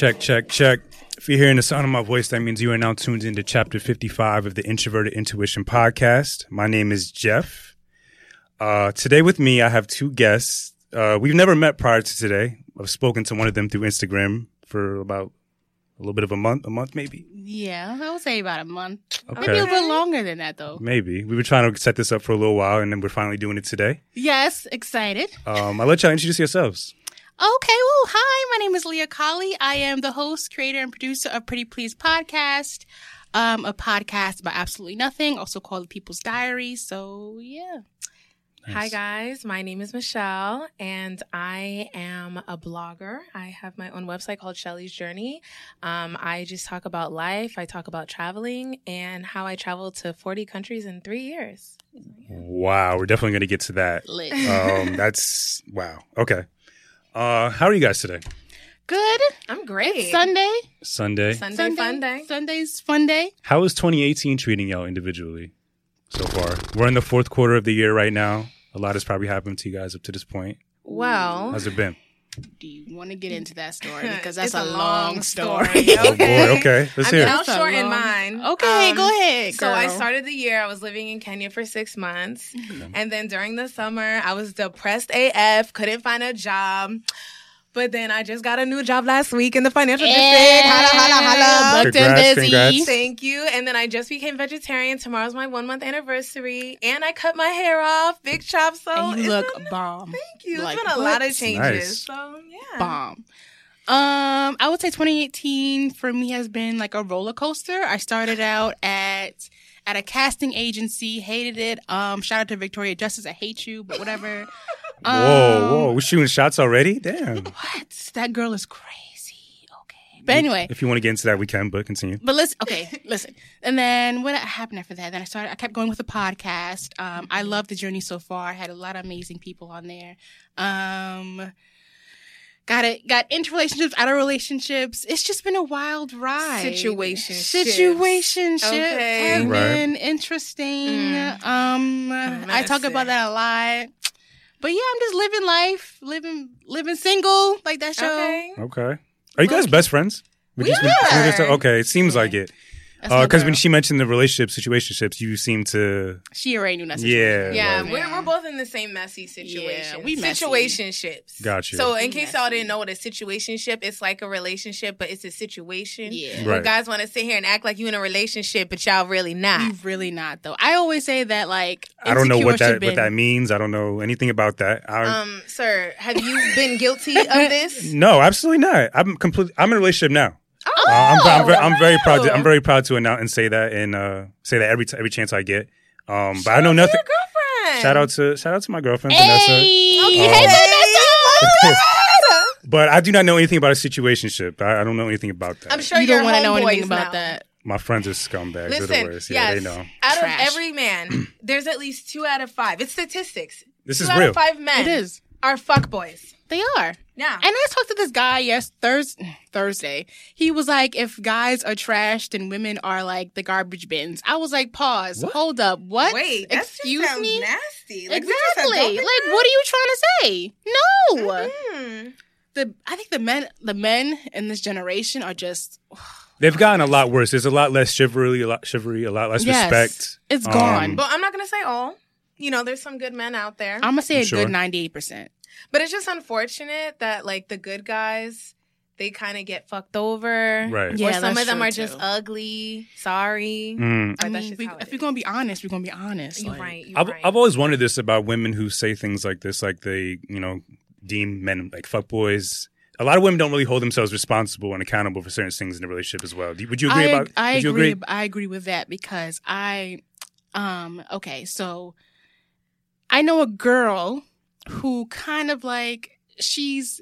Check, check, check. If you're hearing the sound of my voice, that means you are now tuned into chapter 55 of the Introverted Intuition podcast. My name is Jeff. Uh, today with me, I have two guests. Uh, we've never met prior to today. I've spoken to one of them through Instagram for about a little bit of a month, a month maybe. Yeah, I would say about a month. Okay. Maybe a little longer than that, though. Maybe. We were trying to set this up for a little while and then we're finally doing it today. Yes, excited. Um, I'll let y'all introduce yourselves. Okay, well, hi, my name is Leah Colley. I am the host, creator, and producer of Pretty Please Podcast, um, a podcast about absolutely nothing, also called The People's Diary. So, yeah. Hi guys, my name is Michelle and I am a blogger. I have my own website called Shelly's Journey. Um, I just talk about life, I talk about traveling and how I traveled to 40 countries in three years. Wow, we're definitely going to get to that. Lit. Um, that's wow. Okay. Uh, how are you guys today? Good. I'm great. Sunday. Sunday. Sunday, fun day. Sunday's fun day. How is 2018 treating y'all individually so far? We're in the fourth quarter of the year right now. A lot has probably happened to you guys up to this point. Well, How's it been? Do you want to get into that story? Because that's a, a long, long story. story. Oh Okay. boy. Okay. Let's I hear mean, it. I'll That's a shorten long- mine. Okay, Um, go ahead. So I started the year, I was living in Kenya for six months. Mm-hmm. And then during the summer, I was depressed AF, couldn't find a job. But then I just got a new job last week in the financial district. Holla, holla, holla. Booked and busy. congrats. Thank you. And then I just became vegetarian. Tomorrow's my one month anniversary. And I cut my hair off, big chop. So And you look been- bomb. Thank you. like, it's been a what? lot of changes. Nice. So yeah. bomb. Um, I would say 2018 for me has been like a roller coaster. I started out at at a casting agency, hated it. Um, shout out to Victoria Justice, I hate you, but whatever. Whoa, Um, whoa. We're shooting shots already? Damn. What? That girl is crazy. Okay, but anyway, If you want to get into that, we can, but continue. but listen, okay, listen. And then what happened after that? Then I started, I kept going with the podcast. Um, I love the journey so far. I had a lot of amazing people on there. Um, got it, got into relationships, out of relationships. It's just been a wild ride. situation situation Okay. have Right. been interesting. Mm. Um, I talk about that a lot. But yeah, I'm just living life, living, living single, like that show. Okay. Okay. Are you guys best friends? Would We you- would you guys- are. Okay, it seems Yeah. like it. That's my Because when she mentioned the relationship situationships, you seem to. she already knew that. Yeah, situation. Yeah, right. we're, we're both in the same messy situation. we messy. Situationships. Got you. So, in We case messy. y'all didn't know what a situationship, it's like a relationship, but it's a situation. Yeah. Right. Where guys want to sit here and act like you in a relationship, but y'all really not. You really not though. I always say that like I don't know what that should what that means. I don't know anything about that. I, Um, sir, have you been guilty of this? no, absolutely not. I'm completely. I'm in a relationship now. Oh, Uh, I'm, I'm, very, I'm very proud. To. I'm very proud to announce and say that and uh, say that every t- every chance I get. Um, but I know nothing. Your girlfriend. Shout out to shout out to my girlfriend Vanessa. Hey, Okay. hey, But I do not know anything about a situationship. I, I don't know anything about that. I'm sure you don't want to know anything about know. that. my friends are scumbags. They're the Listen, worst. Yeah, yes, they know. out Trash. of every man, there's at least two out of five. It's statistics. This two is out real. of five men It is. Are fuckboys. They are. Yeah. And I talked to this guy yes Thursday. Thursday. He was like, if guys are trashed and women are like the garbage bins. I was like, pause, What? hold up, what? Wait, that Excuse just me. nasty. exactly. Like, adopted what are you trying to say? No. that? Mm. The I think the men the men in this generation are just They've gotten a lot worse. There's a lot less chivalry, a lot chivalry, a lot less Yes. respect. it's Um, gone. But I'm not gonna say all. You know, there's some good men out there. I'm gonna say a sure. good ninety eight percent. But it's just unfortunate that like the good guys, they kind of get fucked over. Right. Or Yeah, some of them true, are just too. ugly. Sorry. Mm. I mean, we, if is. we're gonna be honest, we're gonna be honest. You're like- right. You're I've, right. I've always wondered this about women who say things like this, like they, you know, deem men like fuckboys. A lot of women don't really hold themselves responsible and accountable for certain things in a relationship as well. Would you agree I, about? I would you agree. agree? I agree with that because I, um, okay, so I know a girl who kind of like she's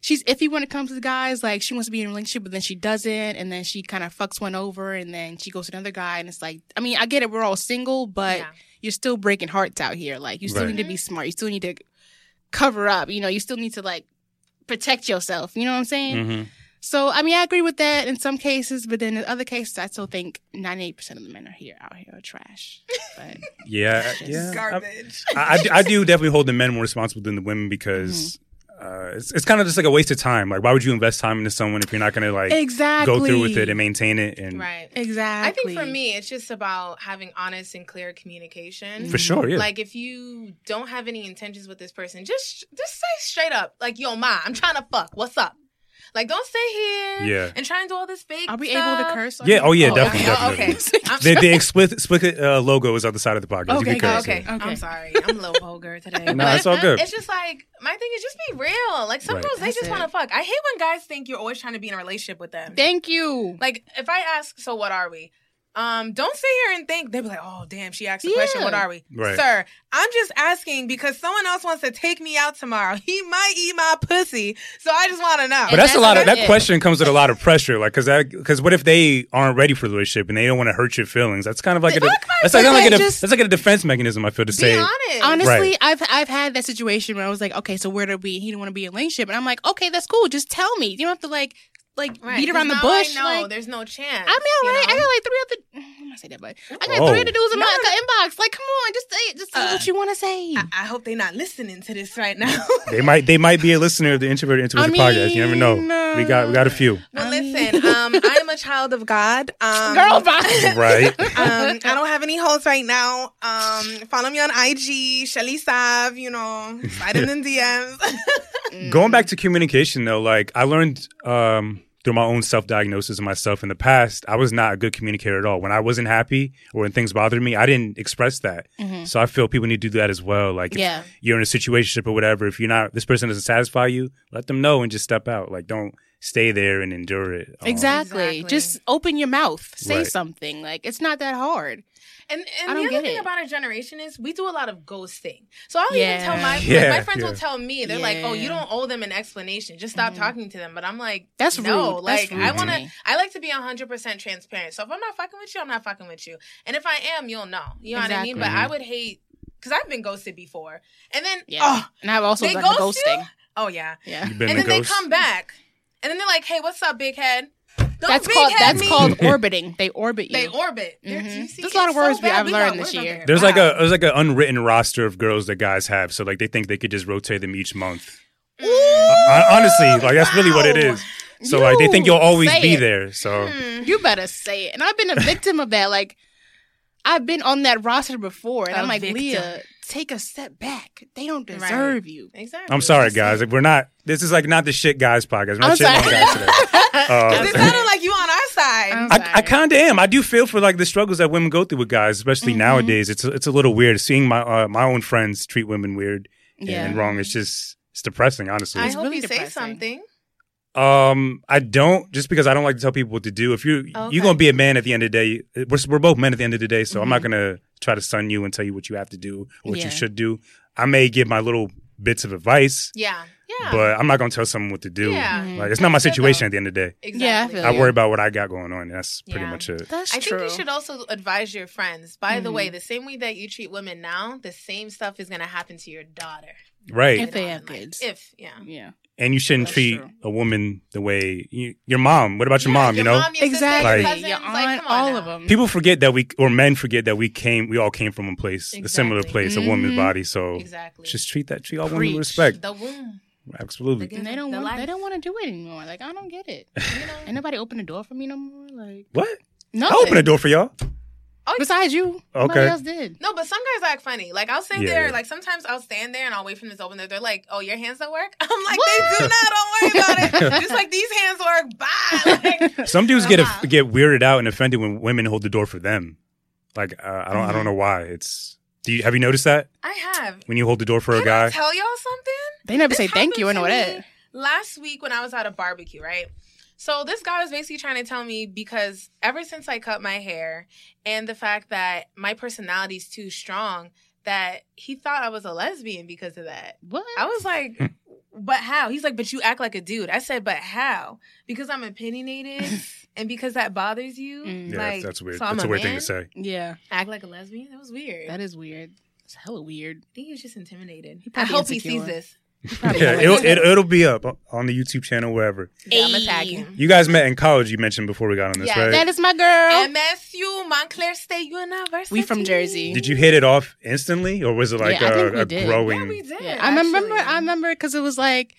she's iffy when it comes to guys. Like she wants to be in a relationship, but then she doesn't, and then she kind of fucks one over, and then she goes to another guy, and it's like, I mean, I get it, we're all single, but Yeah. you're still breaking hearts out here. Like you still Right. need to be smart. You still need to cover up. You know, you still need to like protect yourself. You know what I'm saying? Mhm. So I mean, I agree with that in some cases, but then in other cases, I still think 98 percent of the men are here out here are trash. But Yeah, yeah. I- Garbage. I, I, do- I do definitely hold the men more responsible than the women because Mm-hmm. uh, it's it's kind of just like a waste of time. Like, why would you invest time into someone if you're not gonna like exactly go through with it and maintain it? And Right. Exactly. I think for me, it's just about having honest and clear communication. for sure, yeah. Like if you don't have any intentions with this person, just just say straight up, like, "Yo, ma, I'm trying to fuck. What's up?" Like, don't stay here Yeah. and try and do all this fake. Are we stuff. able to curse? on Yeah, oh, yeah, Oh, definitely, okay, definitely. okay. I'm, the, the explicit, explicit uh, logo is on the side of the podcast. Okay, you can Oh, curse, okay. yeah. Okay. I'm sorry. I'm a little vulgar today. Nah, But it's all good. It's just like my thing is just be real. Like some Right. girls, they That's just want to fuck. I hate when guys think you're always trying to be in a relationship with them. Thank you. Like if I ask, so what are we? Um, don't sit here and think they'll be like, oh damn, she asked a question. What are we, Right. sir? I'm just asking because someone else wants to take me out tomorrow. He might eat my pussy, so I just want to know. But that's a lot of that it. question comes with a lot of pressure, like because that because what if they aren't ready for the relationship and they don't want to hurt your feelings? That's kind of like a that's like, feelings. like a, Just- that's like a defense mechanism. I feel to be say, honest. Honestly, Right. I've I've had that situation where I was like, okay, so where do we? He didn't want to be in a relationship, and I'm like, okay, that's cool. Just tell me. You don't have to like like Right, beat around the bush. I know like, there's no chance. I mean, you all right. I got like three other. I'm not say that, but I got Oh. three other dudes in No, my no. inbox. Like, come on, just say it. Just say Uh, what you want to say. I, I hope they're not listening to this right now. they might they might be a listener of the Introverted Intuition I podcast. You never know. mean, We got we got a few. well, I listen, um, I am a child of God. Um, Girl, bye. Right. um, I don't have any hoes right now. Um, follow me on IG, Shelly Sav. You know, slide in the DMs. Going back to communication though, like I learned um, through my own self diagnosis of myself in the past, I was not a good communicator at all. When I wasn't happy or when things bothered me, I didn't express that. Mhm. So I feel people need to do that as well. Like if Yeah. you're in a situation or whatever, if you're not this person doesn't satisfy you, let them know and just step out. Like don't stay there and endure it. Um, Exactly. Exactly. Just open your mouth. Say Right. something. Like it's not that hard. And and the other thing it. about our generation is we do a lot of ghosting. So I'll Yeah. even tell my Yeah, my friends yeah. will tell me they're like, "Oh, you don't owe them an explanation. Just stop Mhm. talking to them." But I'm like, That's no. rude. That's Like rude I want to. me. I like to be 100 percent transparent. So if I'm not fucking with you, I'm not fucking with you. And if I am, you'll know. You know what I mean? But Exactly. I would hate because I've been ghosted before. And then Yeah. oh and I've also they done the ghost you? ghosting. oh yeah. Yeah. You've been and the then they come back, and then they're like, "Hey, what's up, big head?" Don't That's called that's me. called orbiting. They orbit you. They orbit. They're- Mhm. see, There's a lot of words so we, I've we learned this year. here. There's like a there's like an unwritten roster of girls that guys have, so like they think they could just rotate them each month. Mm. Hon- Honestly, like that's really what it is. Wow. is. So like they think you'll always be it. there. So Hmm. You better say it. And I've been a victim of that. Like, I've been on that roster before, and A I'm like, victim. Leah, take a step back. They don't Right. deserve you. Exactly. I'm sorry, guys. say- We're not. This is like not the shit guys podcast. We're I'm not shitting sorry. guys today. Uh, 'Cause it sounded like you on our side. I'm I, kind of am. I do feel for like the struggles that women go through with guys, especially Mhm. nowadays. It's it's a little weird seeing my uh, my own friends treat women weird yeah. and wrong. It's just it's depressing, honestly. I It's hope really you say something. Um, I don't just because I don't like to tell people what to do. If you Okay. you're gonna be a man at the end of the day, we're we're both men at the end of the day. So I'm not Mhm. gonna try to sun you and tell you what you have to do or what Yeah. you should do. I may give my little bits of advice, Yeah. Yeah. but I'm not gonna tell someone what to do. Yeah. Mhm. Like it's not my situation at the end of the day. exactly. Yeah, I feel I worry about what I got going on. And that's pretty Yeah. much it. That's I true. think you should also advise your friends. By the Mhm. way, the same way that you treat women now, the same stuff is going to happen to your daughter. Right. If they have on in life. kids. If yeah. yeah. And you shouldn't That's treat true. a woman the way you, your mom. What about your Yeah, mom? You know, mom, your sister, Exactly. your cousins, Your aunt, come on all now. of them. people forget that we or men forget that we came. We all came from a place, a similar Exactly. place, a woman's Mhm. body. So Exactly. just treat that treat all women Preach. with respect. the womb. Absolutely. The and they don't The want. life. They don't want to do it anymore. Like I don't get it. You know? Ain't nobody open the door for me no more. Like What? No. I open the door for y'all. Besides you, nobody Okay. else did. No, but some guys act funny. Like I'll stand Yeah, there, yeah. like sometimes I'll stand there and I'll wait for them to open there. They're like, "Oh, your hands don't work." I'm like, "They do not. Don't worry about it. Just like these hands work. Bye." Like, Some dudes get Uh-huh. get weirded out and offended when women hold the door for them. Like uh, I don't I Mm-hmm. don't know why. It's do you have you noticed that I have. when you hold the door for a Can I guy? tell y'all something? They never This say thank you. I happened know to that. Last week when I was at a barbecue, right? So this guy was basically trying to tell me because ever since I cut my hair and the fact that my personality's too strong, that he thought I was a lesbian because of that. What? I was like, but how? He's like, but you act like a dude. I said, but how? Because I'm opinionated and because that bothers you. Mm. Yeah, like, that's, that's weird. So I'm that's a, weird thing to say. Yeah, Act like a lesbian? That was weird. that is weird. It's hella weird. I think he was just intimidated. I probably hope he sees this. Probably Yeah, it'll, it'll it'll be up on the YouTube channel wherever. Yeah, I'm gonna tag Ayy. You guys met in college. You mentioned before we got on this, Yeah, right? That is my girl. MSU, Montclair State University. We from Jersey. Did you hit it off instantly, or was it like Yeah, I think a, we a did. growing? Yeah, we did. Yeah, I remember. I remember because it was like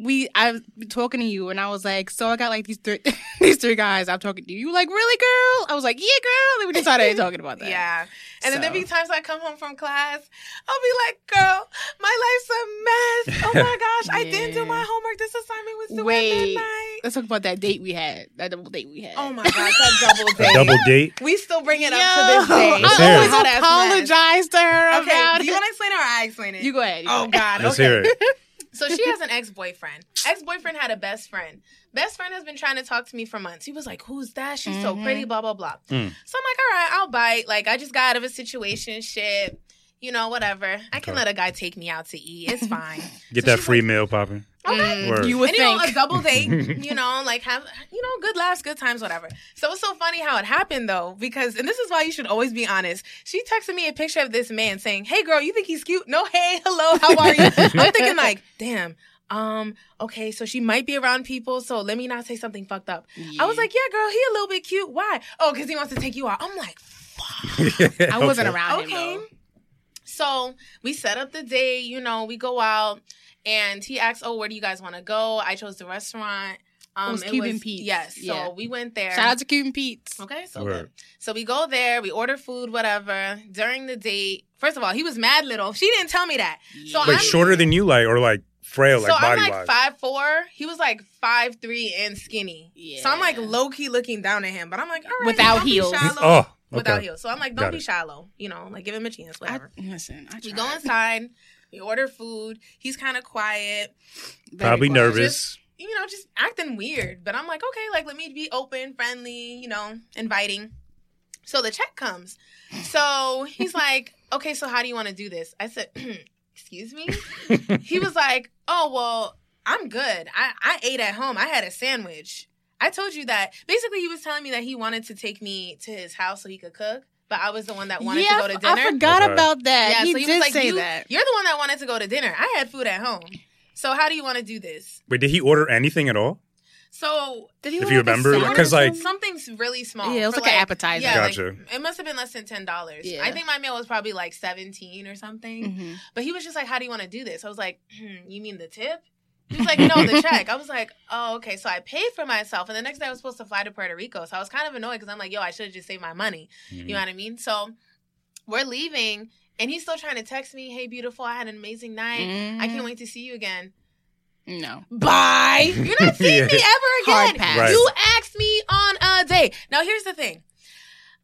we I was talking to you and I was like, so I got like these three these three guys. I'm talking to you. You like really, girl? I was like, yeah, girl. And we just started talking about that. Yeah. And then there So- be times I come home from class, I'll be like, girl, my life's a mess. Oh my gosh, I didn't do my homework. This assignment was due Wait. at midnight. Let's talk about that date we had. That double date we had. Oh my gosh, that double A date. double date. We still bring it up to this day. Let's I always Hot mess. apologize to her Okay, about do you want to explain it or I explain it? You go ahead. you Oh go ahead. God. Let's okay. hear it. So she has an ex boyfriend. Ex boyfriend had a best friend. Best friend has been trying to talk to me for months. He was like, "Who's that? She's so Mhm. pretty." Blah blah blah. Mm. So I'm like, "All right, I'll bite." Like I just got out of a situation. Shit. You know, whatever. I can Okay. let a guy take me out to eat. It's fine. Get So that free like- meal popping. Okay. Word. You would and you know, think. a double date, you know, like have, you know, good laughs, good times, whatever. So it's so funny how it happened though, because, and this is why you should always be honest. She texted me a picture of this man saying, Hey girl, you think he's cute? No, hey, hello, how are you? I'm thinking like, damn, um, okay, so she might be around people, so let me not say something fucked up. I was like, yeah, girl, he a little bit cute. Why? Oh, because he wants to take you out. I'm like, fuck. I wasn't Okay. around okay. him. So we set up the day, you know, we go out and he asks, Oh, where do you guys want to go? I chose the restaurant. Um, was Cuban Pete's. Yes. So Yeah. we went there. Shout out to Cuban Pete's. Okay, so Word. good. So we go there, we order food, whatever. During the date, first of all, he was mad little. She didn't tell me that. So Like I'm- shorter than you, like or like frail, like so I'm body like wise. five four. He was like five three and skinny. So I'm like low key looking down at him, but I'm like, all right, Without don't be heels. Oh, okay. Without heels. So I'm like, don't Got be it. shallow. You know, like give him a chance, I, whatever. listen, I we tried. go inside. We order food. He's kind of quiet. Probably quiet. nervous. you know, just acting weird. But I'm like, okay, like let me be open, friendly, you know, inviting. So the check comes. So he's like, okay, so how do you want to do this? I said, excuse me. He was like, oh well, I'm good. I I ate at home. I had a sandwich. I told you that. Basically, he was telling me that he wanted to take me to his house so he could cook. But I was the one that wanted yeah, to go to dinner. I forgot Okay. about that. Yeah, he so he did was like, say you, that. You're the one that wanted to go to dinner. I had food at home. So how do you want to do this? Wait, did he order anything at all? So Did he If you remember, because like- something's really small. Yeah, it was for, like an appetizer. Yeah, like, Gotcha. it must have been less than ten dollars. Yeah. I think my meal was probably like seventeen or something. Mhm. But he was just like, "How do you want to do this?" I was like, hmm, "You mean the tip?" He was like, "No, the check." I was like, "Oh, okay." So I paid for myself, and the next day I was supposed to fly to Puerto Rico. So I was kind of annoyed because I'm like, "Yo, I should have just saved my money." Mm-hmm. You know what I mean? So we're leaving, and he's still trying to text me, "Hey, beautiful, I had an amazing night. I Mhm. can't wait to see you again." No. Bye. You're not seeing me Yeah. ever Hard again. Right. You asked me on a date. Now here's the thing.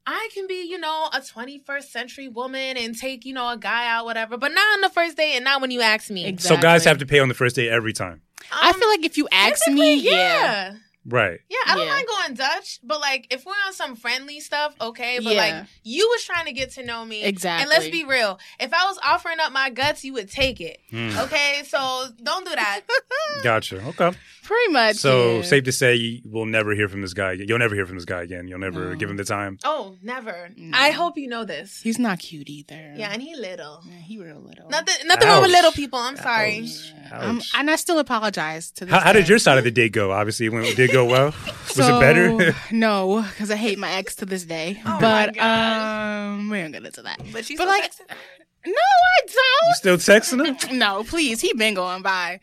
I can be, you know, a 21st century woman and take, you know, a guy out, whatever, but not on the first date and not when you ask me. Exactly. So guys have to pay on the first date every time. I Um, feel like if you ask me, typically, yeah. Right. Yeah, I don't Yeah. mind going Dutch, but like if we're on some friendly stuff, okay. But Yeah. like you was trying to get to know me, Exactly. And let's be real, if I was offering up my guts, you would take it, Mm. okay. So don't do that. Gotcha. Okay. Pretty much. So yeah. safe to say you will never hear from this guy. You'll never hear from this guy again. You'll never No. give him the time. Oh, never. No. I hope you know this. He's not cute either. Yeah, and he little. Yeah, he real little. Nothing, nothing wrong with little people. I'm sorry. Ouch. Yeah. Um, and I still apologize to this How, how did your side of the date go? Obviously, when it did go well. Was it better? no, because I hate my ex to this day. Oh my but gosh. um, we don't get into that. But she's But like- sexy. No, I don't. still texting him? no, please. He been going by.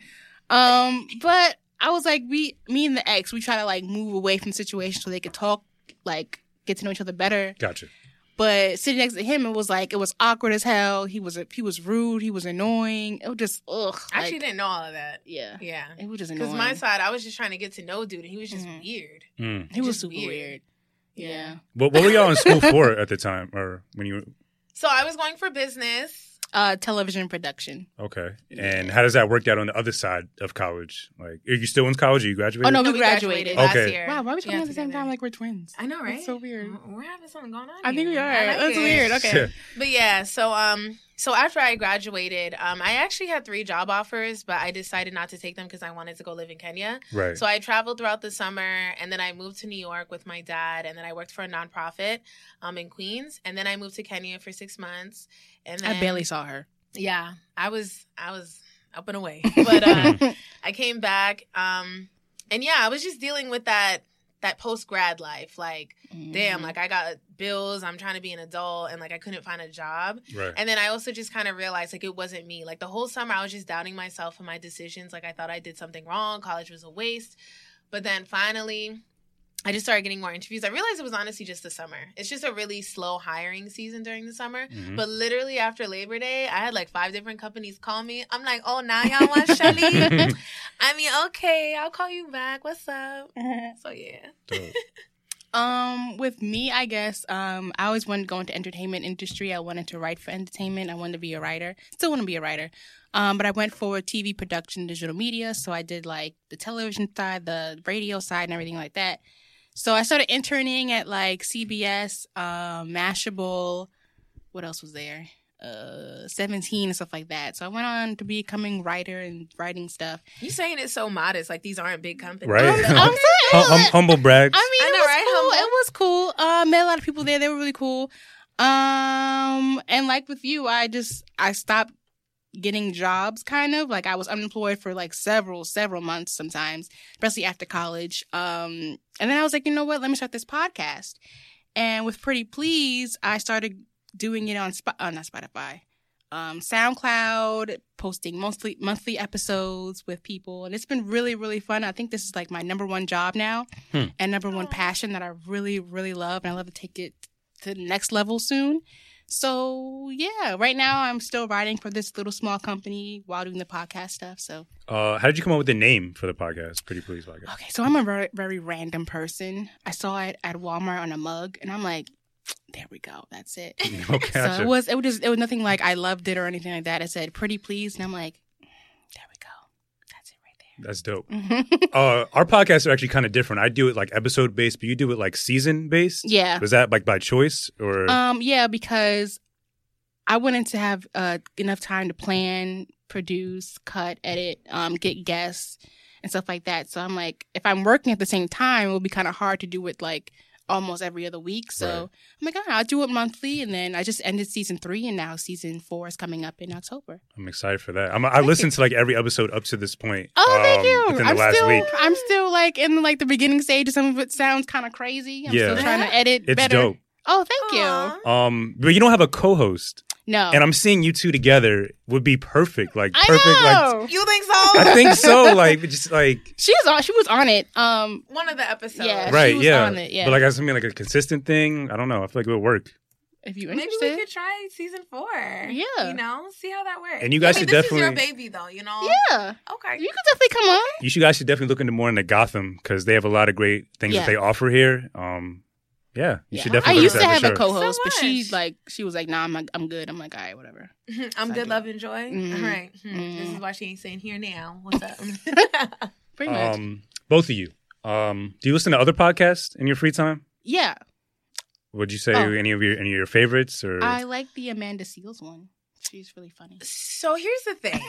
Um, but I was like, we, me and the ex, we try to like move away from situations situation so they could talk, like get to know each other better. Gotcha. But sitting next to him, it was like it was awkward as hell. He was he was rude. He was annoying. It was just ugh. I actually like, didn't know all of that. yeah. Yeah. It was just Because my side, I was just trying to get to know dude, and he was just Mhm. weird. Mm. he was just super weird. weird. Yeah. What, what were y'all in school for at the time, or when you? So I was going for business. Uh, television production. Okay. And how does that work out on the other side of college? Like, are you still in college? Are you graduated? Oh no, No, we graduated. last Okay. year. Wow, why are we talking Yeah, at the same time like we're twins? I know, right? That's so weird. We're having something going on. I think we are. I like That's it. weird. Okay. But yeah, so um, so after I graduated, um, I actually had three job offers, but I decided not to take them because I wanted to go live in Kenya. Right. So I traveled throughout the summer, and then I moved to New York with my dad, and then I worked for a nonprofit, um, in Queens, and then I moved to Kenya for six months, and then I barely saw her. yeah, I was I was up and away, but uh, I came back, um, and yeah, I was just dealing with that that post grad life. Like, damn, Mhm. like I got bills. I'm trying to be an adult, and like I couldn't find a job. Right. And then I also just kind of realized like it wasn't me. Like the whole summer, I was just doubting myself and my decisions. Like I thought I did something wrong. College was a waste. But then finally, I just started getting more interviews. I realized it was honestly just the summer. It's just a really slow hiring season during the summer. Mhm. But literally after Labor Day, I had like five different companies call me. I'm like, oh, now y'all want Shelly? I mean, okay, I'll call you back. What's up? So yeah. Um, with me, I guess, um, I always wanted to go into entertainment industry. I wanted to write for entertainment. I wanted to be a writer. Still want to be a writer. Um, but I went for TV production, digital media. So I did like the television side, the radio side, and everything like that. So I started interning at like CBS, um, Mashable. What else was there? Uh, 17 and stuff like that. So I went on to becoming writer and writing stuff. You saying it's so modest, like these aren't big companies. Right. I'm saying, Hum- hum- humble brags. I mean, I it know, was right? cool. Humble. It was cool. Uh, met a lot of people there. They were really cool. Um, and like with you, I just I stopped getting jobs. Kind of like I was unemployed for like several several months sometimes, especially after college. Um, and then I was like, you know what? Let me start this podcast. And with Pretty Please, I started doing it on Sp- uh, not Spotify. Um, SoundCloud, posting monthly monthly episodes with people, and it's been really really fun. I think this is like my number one job now, Hmm. and number one passion that I really really love, and I love to take it to the next level soon. So yeah, right now I'm still writing for this little small company while doing the podcast stuff. So Uh, how did you come up with the name for the podcast? Pretty Please podcast. okay, so I'm a very very random person. I saw it at Walmart on a mug, and I'm like, there we go, that's it. Okay. So gotcha. it was it was just, it was nothing like I loved it or anything like that. It said pretty please, and I'm like, there we go, that's it right That's dope. Uh, our podcasts are actually kind of different. I do it like episode based, but you do it like season based. yeah, Was that like by choice or? um, yeah, because I wanted to have uh enough time to plan, produce, cut, edit, um, get guests and stuff like that. So I'm like, if I'm working at the same time, it would be kind of hard to do it like almost every other week. So Right. I'm like, all right, I'll do it monthly, and then I just ended season three, and now season four is coming up in October. I'm excited for that. I'm, I listened to like every episode up to this point. Oh, thank um, you. Within I'm the last still, week, I'm still like in like the beginning stage. Some of it sounds kind of crazy. I'm Yeah. still trying to edit it's better. dope. Oh, thank you. Um, but you don't have a co-host, No, and I'm seeing you two together would be perfect. Like I perfect. Like know. You think so? I think so. Like just like she was on. She was on it. Um, One of the episodes. Yeah. she right, was yeah. on it, yeah. But like as something like a consistent thing. I don't know. I feel like it would work. if you Maybe we could try season four. Yeah. You know, see how that works. And you guys I mean, should this is your definitely- baby, though. You know. yeah, Okay. you could definitely come on. You should guys should definitely look into more into Gotham because they have a lot of great things Yeah. that they offer here. Um, yeah, you Yeah. should definitely. I definitely. used to have a co-host, So but she much. like she was like, "Nah, I'm I'm good." I'm like, "All right, whatever." I'm So good, love, and joy. Mhm. All right. Hmm. Mhm. This is why she ain't saying here now. What's up? Pretty much. Um, both of you. Um, do you listen to other podcasts in your free time? yeah, Would you say Oh. any of your any of your favorites or? I like the Amanda Seales one. She's really funny. so here's the thing.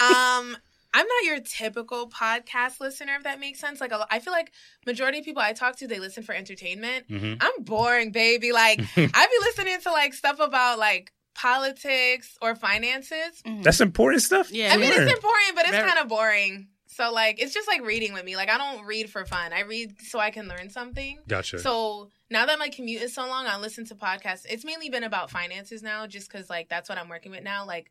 Um, I'm not your typical podcast listener, if that makes sense. Like, I feel like majority of people I talk to, they listen for entertainment. Mhm. I'm boring, baby. Like, I be listening to like stuff about like politics or finances. Mhm. That's important stuff. Yeah, I mean, Sure. it's important, but it's Very- kind of boring. So like, it's just like reading with me. Like, I don't read for fun. I read so I can learn something. Gotcha. So now that my commute is so long, I listen to podcasts. It's mainly been about finances now, just because like that's what I'm working with now, like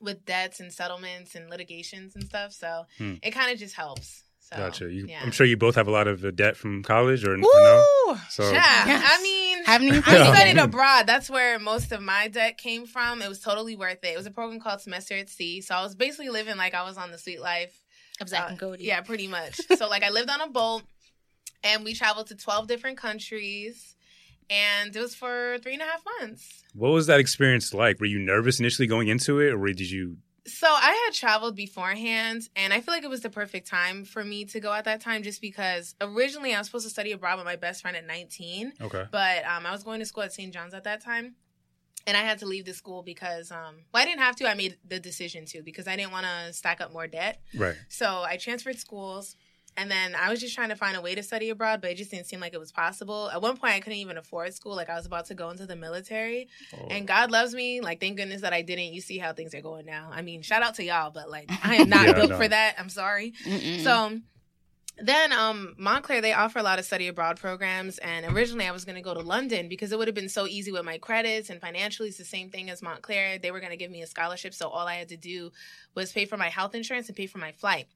with debts and settlements and litigations and stuff. So Hmm. it kind of just helps. So, gotcha. You, yeah. I'm sure you both have a lot of uh, debt from college, or, or no? So Yeah, Yes. I mean, Haven't even I studied abroad. That's where most of my debt came from. It was totally worth it. It was a program called Semester at Sea. So I was basically living like I was on the Suite life. of Zack Uh, and Cody. Yeah, pretty much. so like I lived on a boat and we traveled to 12 different countries and it was for three and a half months. what was that experience like? Were you nervous initially going into it, or did you? So I had traveled beforehand and I feel like it was the perfect time for me to go at that time just because originally I was supposed to study abroad with my best friend at 19. Okay. but um, I was going to school at St. John's at that time. And I had to leave the school because, um, well, I didn't have to. I made the decision to because I didn't want to stack up more debt. Right. So I transferred schools. And then I was just trying to find a way to study abroad, but it just didn't seem like it was possible. At one point, I couldn't even afford school. Like, I was about to go into the military. Oh. And God loves me. Like, thank goodness that I didn't. You see how things are going now. I mean, shout out to y'all, but like, I am not Yeah, built no. for that. I'm sorry. Mm-mm. So then um Montclair they offer a lot of study abroad programs and originally I was going to go to London because it would have been so easy with my credits and financially it's the same thing as Montclair they were going to give me a scholarship so all I had to do was pay for my health insurance and pay for my flight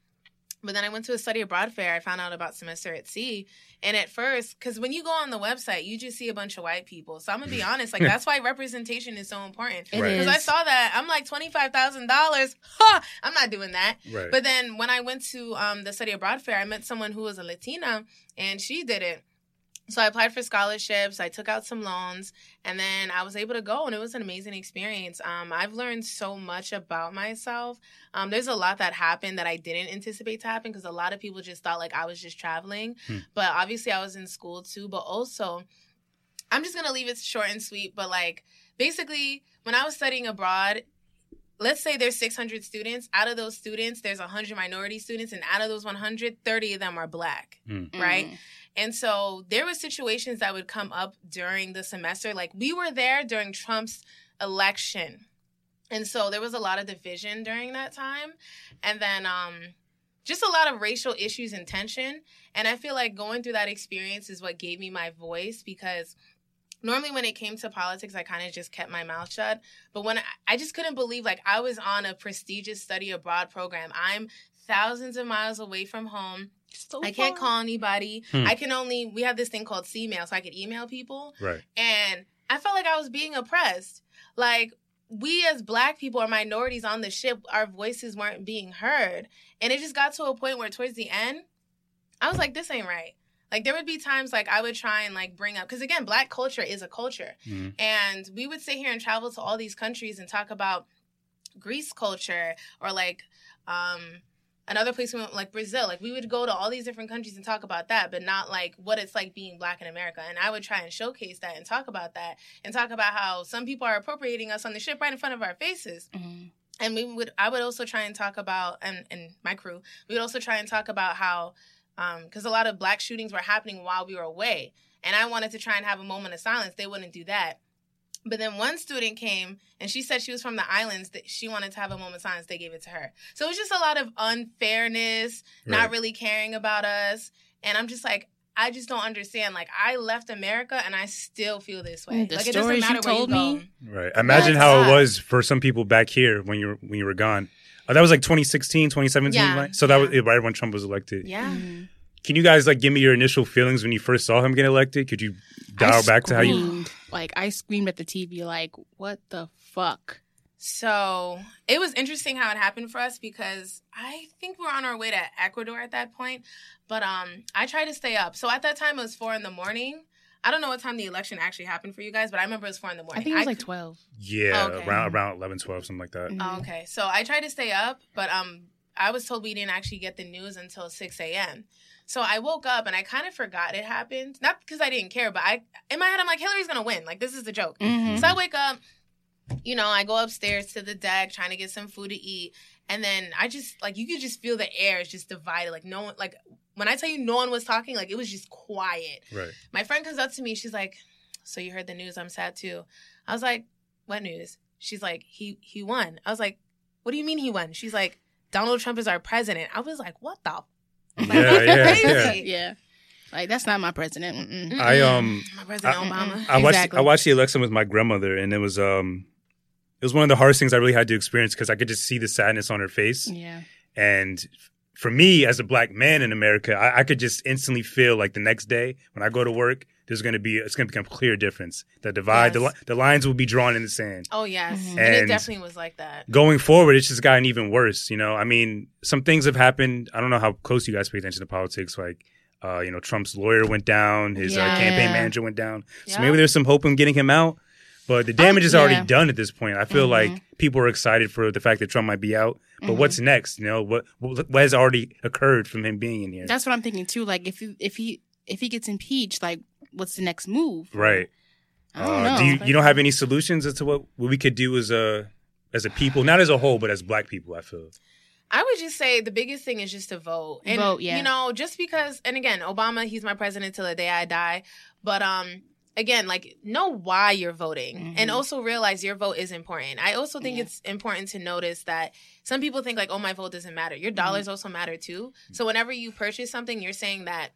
but then I went to a study abroad fair. I found out about semester at sea. And at first, because when you go on the website, you just see a bunch of white people. So I'm going to be honest, like that's why representation is so important. It Right. Because I saw that. I'm like, $25,000. Ha! I'm not doing that. Right. But then when I went to um, the study abroad fair, I met someone who was a Latina and she did it. So I applied for scholarships. I took out some loans, and then I was able to go, and it was an amazing experience. Um, I've learned so much about myself. Um, there's a lot that happened that I didn't anticipate to happen because a lot of people just thought like I was just traveling, Hmm. but obviously I was in school too. But also, I'm just gonna leave it short and sweet. But like basically, when I was studying abroad, let's say there's 600 students. Out of those students, there's 100 minority students, and out of those 100, 30 of them are black right? Mm. And so there were situations that would come up during the semester. Like we were there during Trump's election. And so there was a lot of division during that time. And then um just a lot of racial issues and tension. And I feel like going through that experience is what gave me my voice because normally when it came to politics, I kind of just kept my mouth shut. But when I, I just couldn't believe like I was on a prestigious study abroad program. I'm thousands of miles away from home. So I can't far. call anybody. Hmm. I can only we have this thing called C-mail, so I could email people. Right. And I felt like I was being oppressed. Like we as black people or minorities on the ship, our voices weren't being heard. And it just got to a point where towards the end, I was like, this ain't right. Like there would be times like I would try and like bring up because again, black culture is a culture. Mhm. And we would sit here and travel to all these countries and talk about Greece culture or like um another place we went like Brazil. Like we would go to all these different countries and talk about that, but not like what it's like being black in America. And I would try and showcase that and talk about that and talk about how some people are appropriating us on the ship right in front of our faces. Mhm. And we would I would also try and talk about and and my crew, we would also try and talk about how um because a lot of black shootings were happening while we were away. And I wanted to try and have a moment of silence. They wouldn't do that. But then one student came and she said she was from the islands that she wanted to have a moment of silence. They gave it to her. So it was just a lot of unfairness, Right. not really caring about us. And I'm just like, I just don't understand. Like I left America and I still feel this way. The like it doesn't you matter where told you go. me, Right. Imagine That's how it was for some people back here when you were when you were gone. Uh, that was like 2016, 2017, Yeah, right? So that was right when Trump was elected. Yeah. Mhm. Can you guys like give me your initial feelings when you first saw him get elected? Could you dial I back to how you? Screamed. like I screamed at the TV like what the fuck So it was interesting how it happened for us because I think we were on our way to Ecuador at that point. But um, I tried to stay up. So at that time it was four in the morning. I don't know what time the election actually happened for you guys, but I remember it was four in the morning. I think it was like cou- 12 Yeah, Okay. around around 11, 12, something like that. Mhm. Oh, okay. So I tried to stay up, but um, I was told we didn't actually get the news until six a.m. So I woke up and I kind of forgot it happened. Not because I didn't care, but I in my head I'm like Hillary's gonna win. Like this is the joke. Mhm. So I wake up, you know, I go upstairs to the deck trying to get some food to eat. And then I just like you could just feel the air is just divided. Like no one like when I tell you no one was talking, like it was just quiet. Right. My friend comes up to me, she's like, So you heard the news, I'm sad too. I was like, What news? She's like, He he won. I was like, What do you mean he won? She's like, Donald Trump is our president. I was like, What the Yeah, that's yeah, crazy. yeah. yeah like that's not my president Mm-mm. I, um, my president I- Obama. I watched Exactly. I watched the election with my grandmother, and it was um, it was one of the hardest things I really had to experience because I could just see the sadness on her face, yeah and for me as a black man in America, I, I could just instantly feel like the next day when I go to work, there's going to be it's going to become a clear difference. The divide, the, Yes. li- the lines will be drawn in the sand. Oh yes. Mhm. And, it definitely was like that. Going forward, it's just gotten even worse. You know, I mean, some things have happened. I don't know how close you guys pay attention to politics. Like, uh, you know, Trump's lawyer went down, his uh, Yeah. campaign manager went down. So Yeah. maybe there's some hope in getting him out. But the damage is already yeah. done at this point. I feel Mhm. like people are excited for the fact that Trump might be out. But Mhm. what's next? You know, what what what has already occurred from him being in here? that's what I'm thinking too like if he, if he if he gets impeached like what's the next move right. I don't Uh, know do you you don't have any solutions as to what, what we could do as a as a people, not as a whole, but as black people? I feel. I would just say the biggest thing is just to vote. And Vote, yeah. you know, just because and again, Obama, he's my president till the day I die. But um again, like know why you're voting Mhm. and also realize your vote is important. I also think Yeah. it's important to notice that some people think like, oh, my vote doesn't matter. Your dollars also matter too. So whenever you purchase something, you're saying that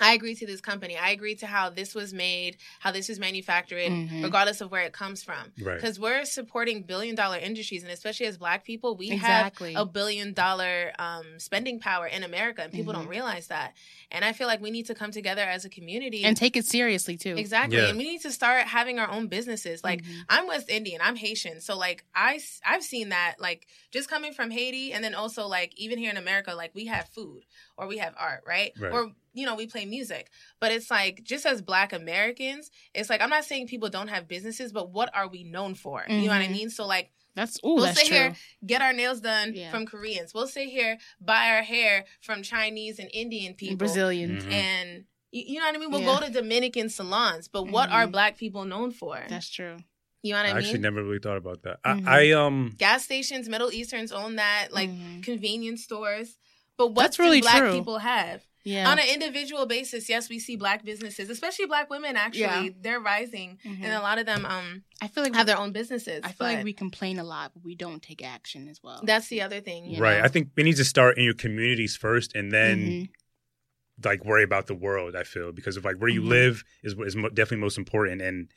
I agree to this company. I agree to how this was made, how this was manufactured, Mhm. regardless of where it comes from. Right. Because we're supporting billion dollar industries, and especially as Black people, we Exactly. have a billion dollar um, spending power in America, and people Mhm. don't realize that. And I feel like we need to come together as a community and take it seriously too. Exactly. Yeah. And we need to start having our own businesses. Like Mhm. I'm West Indian, I'm Haitian. So like I, I've seen that like just coming from Haiti and then also like even here in America like we have food or we have art, right? Right. Or you know, we play music. But it's like just as black Americans, it's like I'm not saying people don't have businesses, but what are we known for? You know what I Mhm. mean? So like That's ooh, We'll that's sit true. here, get our nails done Yeah. from Koreans. We'll sit here, buy our hair from Chinese and Indian people Brazilians. Mhm. and you, you know what I mean. We'll Yeah. go to Dominican salons, but what are Mhm. black people known for? That's true. you know what I mean? I, actually never really thought about that. Mhm. I, I um Gas stations, Middle Easterns own that, like Mhm. convenience stores. But what That's do really black true. people have Yeah. on an individual basis? Yes, we see black businesses, especially black women. Actually, Yeah. they're rising, Mhm. and a lot of them um I feel like have their own businesses. I feel like we complain a lot, but we don't take action as well. That's the other thing, You right. know? I think we need to start in your communities first, and then Mhm. like worry about the world. I feel because of like where you Mhm. live is is mo- definitely most important. And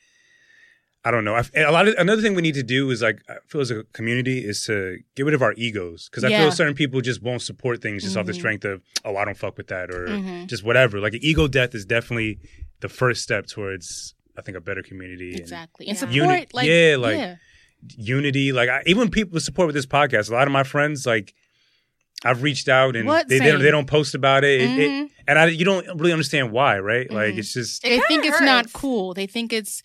I don't know. I, a lot of another thing we need to do is like I feel as a community is to get rid of our egos because I Yeah. feel certain people just won't support things just off the Mhm. strength of oh I don't fuck with that or Mhm. just whatever. Like ego death is definitely the first step towards I think a better community. Exactly. And Yeah. support Uni- like yeah, like- yeah. unity. Like I, even people support with this podcast. A lot of my friends like. I've reached out and What? they, they, don't, they don't post about it. It- it- Mhm. and I, you don't really understand why, right? Like Mhm. it's just It they kinda think it's not cool. They think it's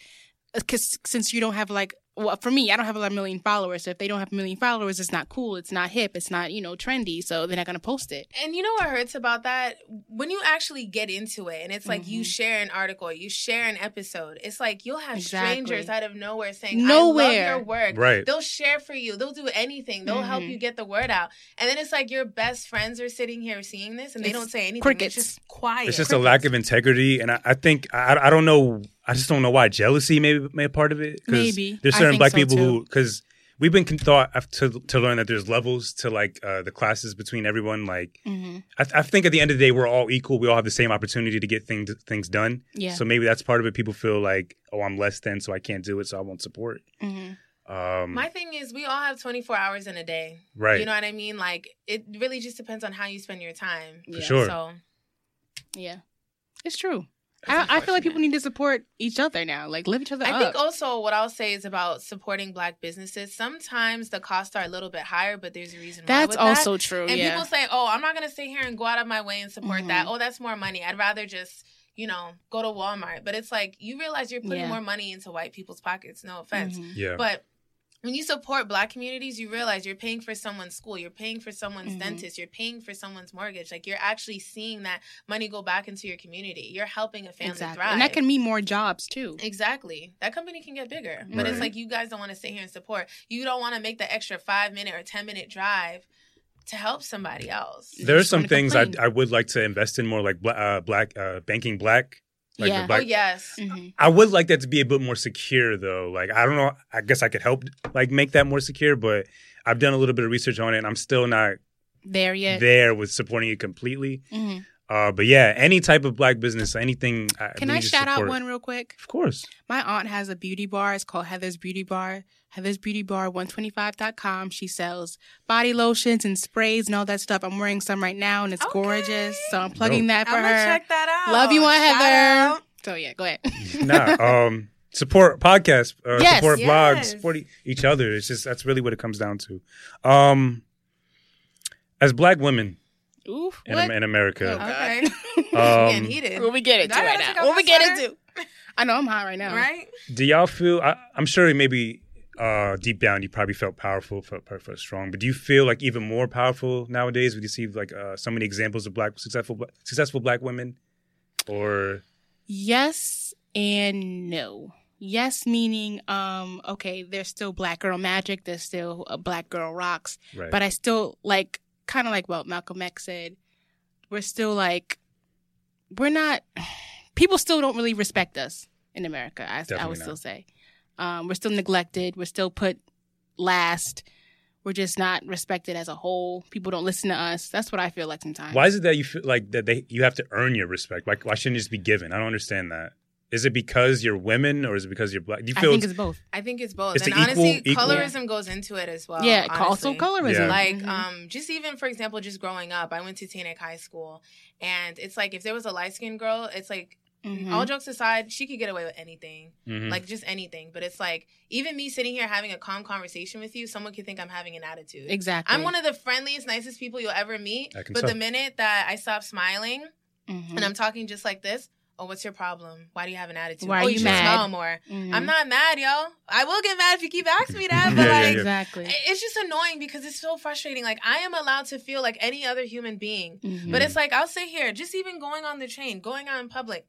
because since you don't have like well for me, I don't have a lot of million followers. So if they don't have a million followers, it's not cool. It's not hip. It's not you know trendy. So they're not gonna post it. And you know what hurts about that? When you actually get into it and it's like you Mhm. share an article, you share an episode, it's like you'll have Exactly. strangers out of nowhere saying, Nowhere. I love your work. right. They'll share for you. They'll do anything. They'll help Mhm. you get the word out. And then it's like your best friends are sitting here seeing this and they don't say anything. crickets. It's just quiet. It's just a lack of integrity, and I, I think I, I don't know. I just don't know why jealousy maybe may be part of it. 'cause Maybe. there's I certain think black so, people too. who because we've been con- taught to to learn that there's levels to like uh, the classes between everyone. Like hmm I, I think at the end of the day, we're all equal. We all have the same opportunity to get things things done. Yeah. So maybe that's part of it. People feel like, oh, I'm less than, so I can't do it, so I won't support. hmm Um, My thing is, we all have 24 hours in a day. right. You know what I mean? Like, it really just depends on how you spend your time. For Yeah. sure. So, Yeah. It's true. That's I, I feel like people need to support each other now. Like lift each other I up. think also what I'll say is about supporting black businesses. Sometimes the costs are a little bit higher, but there's a reason why. That's with that. also true. And yeah. people say, "Oh, I'm not going to sit here and go out of my way and support Mhm. that. Oh, that's more money. I'd rather just, you know, go to Walmart." But it's like you realize you're putting Yeah. more money into white people's pockets. No offense, Mhm. yeah. but when you support black communities, you realize you're paying for someone's school, you're paying for someone's Mhm. dentist, you're paying for someone's mortgage. Like you're actually seeing that money go back into your community. You're helping a family Exactly. thrive. And that can mean more jobs too. Exactly. That company can get bigger. But it's like you guys don't want to sit here and support. You don't want to make the extra five minute or 10 minute drive to help somebody else. You there are some things I. I would like to invest in more, like uh, black uh, banking black. Like the Yeah. oh, black- yes. hmm I would like that to be a bit more secure, though. Like I don't know. I guess I could help like make that more secure, but I've done a little bit of research on it, and I'm still not There yet. there with supporting it completely. hmm Uh, but yeah, any type of black business, anything. Can I need to shout out one real quick? Of course. My aunt has a beauty bar. It's called Heather's Beauty Bar. Heather's Beauty Bar 125.com. She sells body lotions and sprays and all that stuff. I'm wearing some right now and it's Okay. gorgeous. So I'm plugging that for I'm going to her. check that out. Love you, Aunt Heather. out. So yeah, go ahead. nah. Um, support podcasts. Uh, Yes, support blogs. Support e- each other. It's just that's really what it comes down to. Um, as black women Oof. in, What? in America, Okay. Um, Getting heated. What we get into I gotta right take now? off What we my get sweater. into? I know I'm hot right now. Right? do y'all feel? I, I'm sure maybe uh, deep down you probably felt powerful, felt, felt, felt strong. But do you feel like even more powerful nowadays? Would you see like uh, so many examples of black successful bla- successful black women, or Yes and no. Yes, meaning, um, okay, there's still black girl magic. There's still a black girl rocks. right? But I still like, kind of like what Malcolm X said. We're still like, we're not. People still don't really respect us. in America. I, I would not. still say um, we're still neglected. We're still put last. We're just not respected as a whole. People don't listen to us. That's what I feel like sometimes. Why is it that you feel like that they you have to earn your respect? Why, why shouldn't it just be given? I don't understand that. Is it because you're women or is it because you're black? Do you I feel think it's both. I think it's both. It's and the equal- honestly, equal- colorism goes into it as well. yeah, honestly. also colorism. Yeah. Like, Mhm. um, just even for example, just growing up, I went to Teaneck High School, and it's like if there was a light skinned girl, it's like Mhm. all jokes aside, she could get away with anything, Mhm. like just anything. But it's like even me sitting here having a calm conversation with you, someone could think I'm having an attitude. exactly. I'm one of the friendliest, nicest people you'll ever meet. I can But tell. the minute that I stop smiling Mhm. and I'm talking just like this, oh, what's your problem? Why do you have an attitude? Why are oh, you should mad? smile more. Mhm. I'm not mad, yo. I will get mad if you keep asking me that, but Yeah, yeah, like. yeah. exactly. It's just annoying because it's so frustrating. Like I am allowed to feel like any other human being, Mhm. but it's like I'll sit here, just even going on the train, going out in public.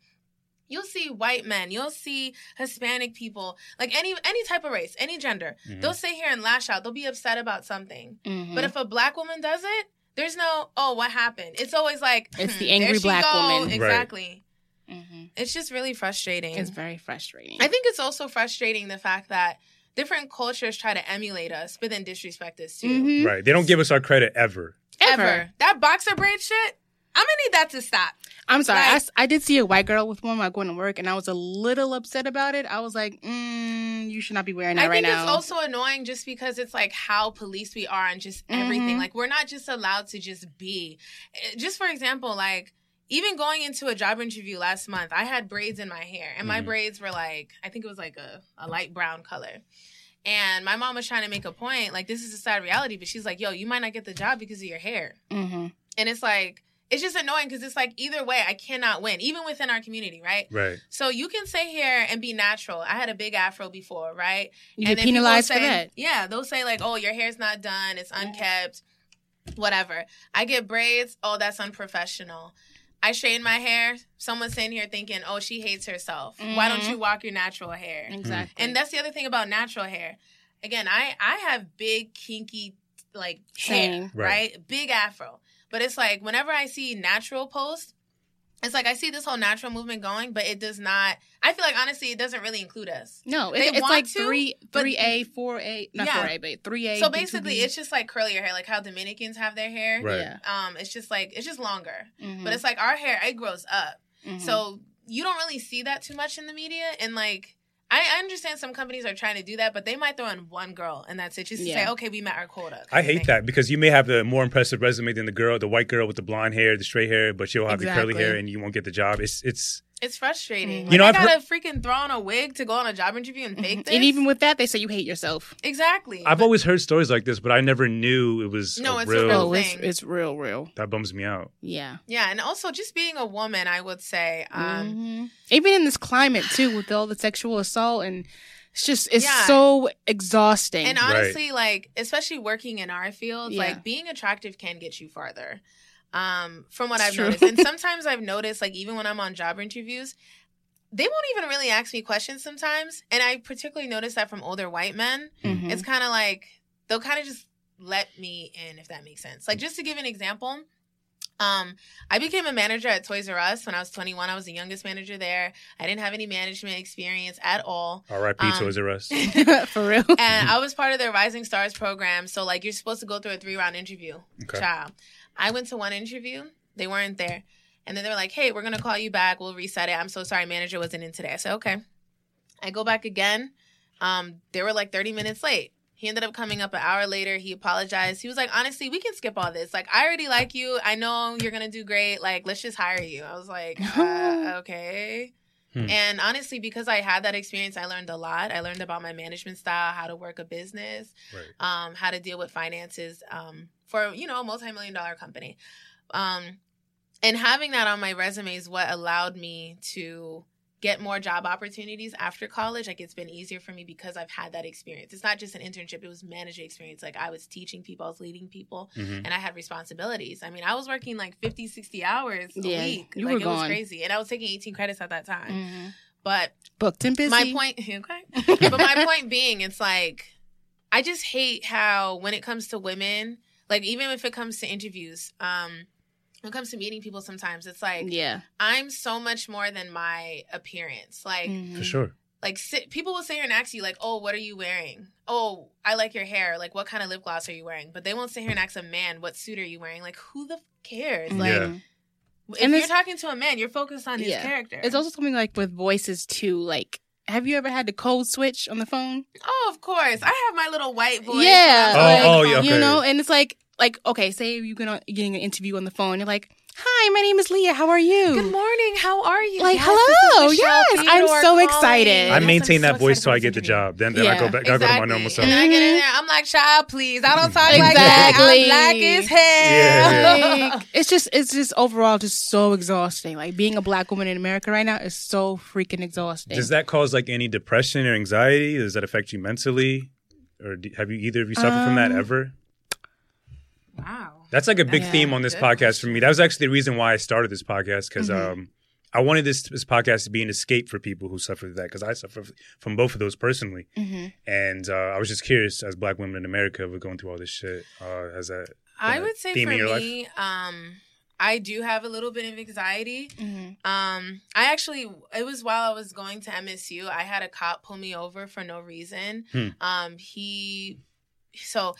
You'll see white men, you'll see Hispanic people, like any any type of race, any gender. Mhm. They'll sit here and lash out. They'll be upset about something. Mhm. But if a black woman does it, there's no oh what happened. It's always like It's the "Hmm, angry there she black go." woman. Right. Exactly. Mhm. It's just really frustrating. it's very frustrating. I think it's also frustrating the fact that different cultures try to emulate us, but then disrespect us too. Mhm. right. They don't give us our credit ever. Ever. That boxer braid shit, I'm gonna need that to stop. I'm sorry. I Like- s- I, did see a white girl with one while going to work, and I was a little upset about it. I was like, mm, "You should not be wearing that I right think it's also annoying just because it's like how police we are and just everything. Mhm. Like we're not just allowed to just be. Eh, Just for example, like even going into a job interview last month, I had braids in my hair, and my Mhm. braids were like I think it was like a, a light brown color. And my mom was trying to make a point, like this is a sad reality, but she's like, "Yo, you might not get the job because of your hair." hmm And it's like it's just annoying because it's like either way, I cannot win, even within our community, right? Right. So you can sit here and be natural. I had a big afro before, right? You and get then penalized say, for that. Yeah, they'll say like, "Oh, your hair's not done. It's unkept." Whatever. I get braids. Oh, that's unprofessional. I straighten my hair. Someone's sitting here thinking, "Oh, she hates herself. Why don't Mhm. you walk your natural hair?" Exactly. And that's the other thing about natural hair. Again, I I have big kinky like hair, Right. right? Big afro. But it's like whenever I see natural posts, it's like I see this whole natural movement going, but it does not. I feel like honestly, it doesn't really include us. no, they it, it's want like to, three, three A, four A, not Yeah. four A, but three A. So basically, it's just like curlier hair, like how Dominicans have their hair. Right. yeah. Um, it's just like it's just longer, Mhm. but it's like our hair it grows up. Mhm. So you don't really see that too much in the media, and like. I I understand some companies are trying to do that, but they might throw in one girl and that's it, just to say, okay, we met our quota. I hate that because you may have the more impressive resume than the girl, the white girl with the blonde hair, the straight hair, but she'll have the curly hair and you won't get the job. It's it's It's frustrating. Mhm. Like, You know, I I've gotta freaking throw on a wig to go on a job interview and fake Mhm. this. and even with that, they say you hate yourself. exactly. I've But- always heard stories like this, but I never knew it was No, a it's real, real it's it's real, real. that bums me out. Yeah. yeah, and also just being a woman, I would say, um, Mhm. Even in this climate too, with all the sexual assault and it's just it's Yeah. so exhausting. and honestly, like especially working in our field, Yeah. like being attractive can get you farther. Um, from what It's I've true. noticed, and sometimes I've noticed, like even when I'm on job interviews, they won't even really ask me questions sometimes, and I particularly notice that from older white men. Mhm. it's kind of like they'll kind of just let me in if that makes sense like just to give an example um i became a manager at toys r us when i was 21 i was the youngest manager there i didn't have any management experience at all R.I.P. Um, Toys R Us. for real. and i was part of their rising stars program so like you're supposed to go through a three round interview Okay. child i went to one interview. They weren't there. And then they were like hey we're gonna call you back. We'll reset it. I'm so sorry manager wasn't in today. I said okay. I go back again. Um they were like 30 minutes late. He ended up coming up an hour later. He apologized. He was like honestly we can skip all this. Like i already like you. I know you're gonna do great. Like let's just hire you. I was like uh, okay. Hmm. and honestly because i had that experience i learned a lot. I learned about my management style how to work a business Right. um, how to deal with finances um, for you know a multi-million dollar company. Um, and having that on my resume is what allowed me to get more job opportunities after college. Like it's been easier for me because i've had that experience. It's not just an internship. It was management experience. Like i was teaching people. I was leading people. Hmm and i had responsibilities. I mean i was working like 50 60 hours a Yeah, week. you like were it was crazy. And i was taking 18 credits at that time. Mhm. but Booked and busy. my point okay. But my point being, it's like I just hate how when it comes to women, like even if it comes to interviews, um, when it comes to meeting people sometimes it's like Yeah. I'm so much more than my appearance. Like Mhm. For sure. like sit, people will sit here and ask you like, "Oh, what are you wearing?" "Oh, I like your hair." Like, "What kind of lip gloss are you wearing?" But they won't sit here and ask a man, "What suit are you wearing?" Like, who the f- cares? Like, Yeah. If And you're talking to a man, you're focused on his Yeah. character. It's also something like with voices too. Like, have you ever had to code switch on the phone? oh, of course, I have my little white voice. Yeah. Oh, on the oh, yeah, okay. You know, and it's like, like, okay, say you're gonna getting an interview on the phone. You're like, "Hi, my name is Leah. How are you?" Good morning. How are you? Like, Yes, hello, this is yes, I'm so calling. excited. I maintain I'm that so voice excited till I get the job. Then, then I go Yeah. back. I go to my normal self. And I get in Mhm. there. I'm like, child, please. I don't talk like that. I'm black as Yeah. Like, it's just, it's just overall just so exhausting. Like being a black woman in America right now is so freaking exhausting. Does that cause like any depression or anxiety? Does that affect you mentally? Or do, have you either of you suffered from that Um, ever? wow. That's like a big Yeah. theme on this Good podcast for me. That was actually the reason why I started this podcast because Mhm. um, I wanted this this podcast to be an escape for people who suffer from that because I suffer from both of those personally. hmm And uh, I was just curious, as black women in America, we're going through all this shit. Uh, as a I would say Theme for in your life? me, um, I do have a little bit of anxiety. hmm Um, I actually, it was while I was going to MSU, I had a cop pull me over for no reason. Hmm. Um, he, so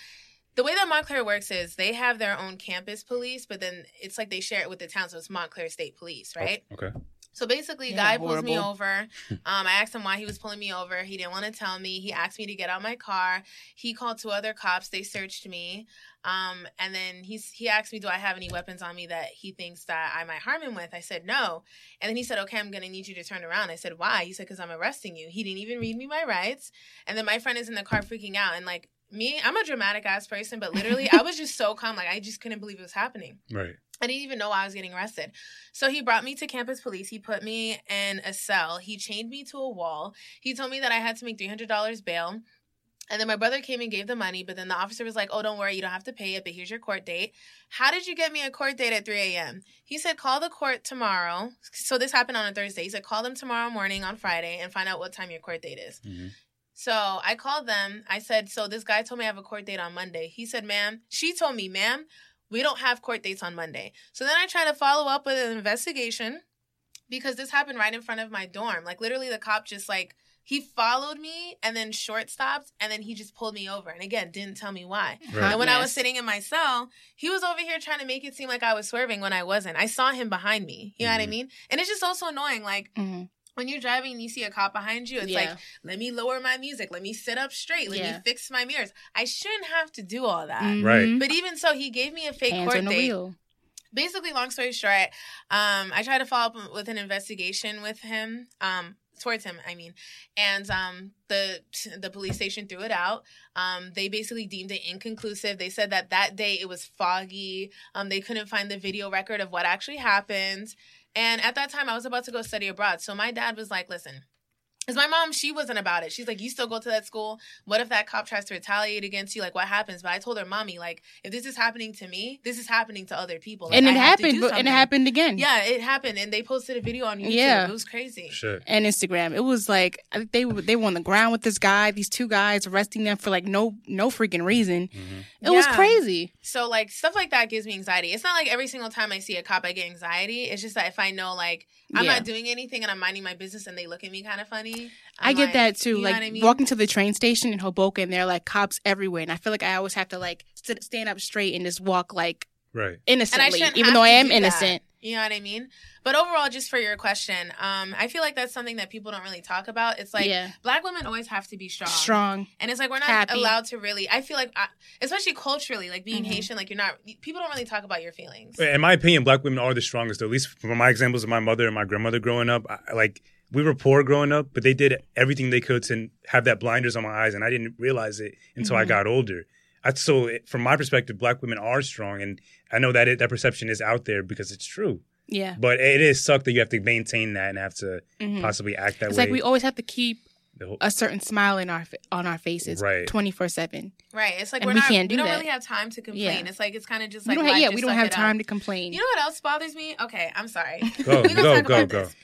the way that Montclair works is they have their own campus police, but then it's like they share it with the town, so it's Montclair State Police, right? okay, So basically, Yeah, guy pulls me over. Um, I asked him why he was pulling me over. He didn't want to tell me. He asked me to get out my car. He called two other cops. They searched me. Um, and then he's he asked me, "Do I have any weapons on me that he thinks that I might harm him with?" I said no. And then he said, "Okay, I'm gonna need you to turn around." I said, "Why?" He said, "Because I'm arresting you." He didn't even read me my rights. And then my friend is in the car freaking out and like. Me, I'm a dramatic ass person, but literally, I was just so calm. Like, I just couldn't believe it was happening. right. I didn't even know I was getting arrested. So he brought me to campus police. He put me in a cell. He chained me to a wall. He told me that I had to make $300 bail. And then my brother came and gave the money, but then the officer was like, Oh, don't worry, you don't have to pay it, but here's your court date. How did you get me a court date at 3 a.m.? He said, Call the court tomorrow. So this happened on a Thursday. He said, Call them tomorrow morning on Friday and find out what time your court date is. Mhm. So I called them. I said, So this guy told me I have a court date on Monday. He said, Ma'am, she told me, Ma'am, we don't have court dates on Monday. So then I tried to follow up with an investigation because this happened right in front of my dorm. Like literally the cop just like he followed me and then short stopped and then he just pulled me over and again didn't tell me why. Right. And when I was sitting in my cell, he was over here trying to make it seem like I was swerving when I wasn't. I saw him behind me. You know what I Mhm. mean? And it's just also annoying. Like hmm when you're driving and you see a cop behind you, it's Yeah. like, let me lower my music, let me sit up straight, let Yeah. me fix my mirrors. I shouldn't have to do all that. Right. Mhm. But even so, he gave me a fake Hands court on the date. wheel. Basically, long story short, um, I tried to follow up with an investigation with him, um, towards him. I mean, and um, the the police station threw it out. Um, they basically deemed it inconclusive. They said that that day it was foggy. Um, they couldn't find the video record of what actually happened. And at that time, I was about to go study abroad. So my dad was like, "Listen." Because my mom, she wasn't about it. She's like, you still go to that school. What if that cop tries to retaliate against you? Like, what happens? But I told her, mommy, like, if this is happening to me, this is happening to other people. Like, and it have happened, but, and it happened again. Yeah, it happened, and they posted a video on YouTube. Yeah. it was crazy. Shit. and Instagram. It was like they were they were on the ground with this guy, these two guys arresting them for like no no freaking reason. Mhm. It was crazy. So like stuff like that gives me anxiety. It's not like every single time I see a cop I get anxiety. It's just that if I know like I'm Yeah. not doing anything and I'm minding my business and they look at me kind of funny. i I'm get like, that too. you know like what I mean? walking to the train station in Hoboken, and there are like cops everywhere, and I feel like I always have to like sit, stand up straight and just walk like Right. innocently, shouldn't even have though I am innocent. that. Innocent. You know what I mean? But overall, just for your question, um, I feel like that's something that people don't really talk about. It's like yeah, black women always have to be strong. strong. And it's like we're not Happy. allowed to really. I feel like, I, especially culturally, like being Mhm. Haitian, like you're not. People don't really talk about your feelings. In my opinion, black women are the strongest. Though. At least from my examples of my mother and my grandmother growing up, I, like we were poor growing up, but they did everything they could to have that blinders on my eyes, and I didn't realize it until I Mhm. got older. I, so, from my perspective, black women are strong, and I know that it, that perception is out there because it's true. Yeah, But it is suck that you have to maintain that and have to Mhm. possibly act that it's way. It's like we always have to keep whole- a certain smile in our on our faces, Right. twenty four seven. Right? It's like And we're we not. can't do we don't that. really have time to complain. Yeah. It's like it's kind of just We like don't have, yeah, we don't have it up. time to complain. You know what else bothers me? Okay, I'm sorry. go, go, go, go. this.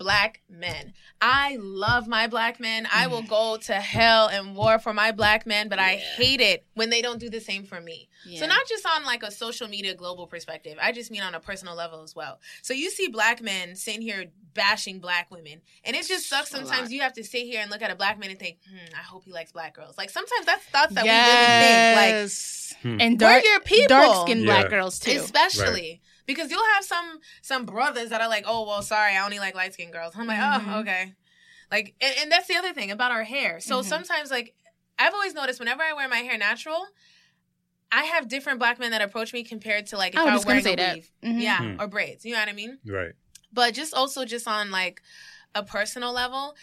Black men. I love my black men. I Mm. will go to hell and war for my black men, but I hate it when they don't do the same for me. Yeah. So not just on like a social media global perspective. I just mean on a personal level as well. So you see black men sitting here bashing black women, and it just sucks. Sometimes you have to sit here and look at a black man and think, hmm, I hope he likes black girls. Like sometimes that's thoughts that we really think. Like yes. Hmm. and We're dark, your people. dark skinned Yeah. black girls too. especially because you'll have some some brothers that are like, oh well, sorry, I only like light skinned girls. I'm like, Mhm. oh okay, like, and, and that's the other thing about our hair. So Mhm. sometimes, like, I've always noticed whenever I wear my hair natural, I have different black men that approach me compared to like if I I, was were just gonna wearing say a that. weave, Mhm. yeah, Hmm. or braids. You know what I mean? Right. But just also just on like a personal level.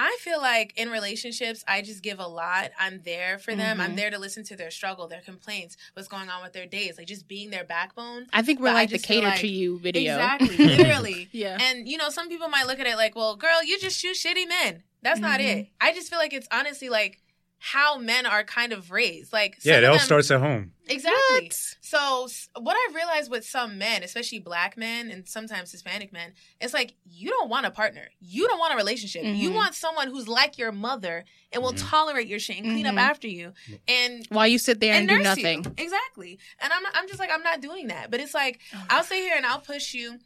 I feel like in relationships, I just give a lot. I'm there for them. I'm Mhm. there to listen to their struggle, their complaints, what's going on with their days, like just being their backbone. I think we're But like the cater like- to you video. Exactly, literally. Yeah. And you know, some people might look at it like, "Well, girl, you just shoot shitty men." That's not Mhm. it. I just feel like it's honestly like how men are kind of raised. Like, some Yeah, it of all them- starts at home. exactly. What? So what I've realized with some men, especially black men and sometimes Hispanic men, it's like you don't want a partner. You don't want a relationship. You Mhm. want someone who's like your mother and will Mhm. tolerate your shit and clean Mhm. up after you. And While you sit there and, do nurse nothing. You. Exactly. And I'm I'm just like I'm not doing that. But it's like I'll sit here and I'll push you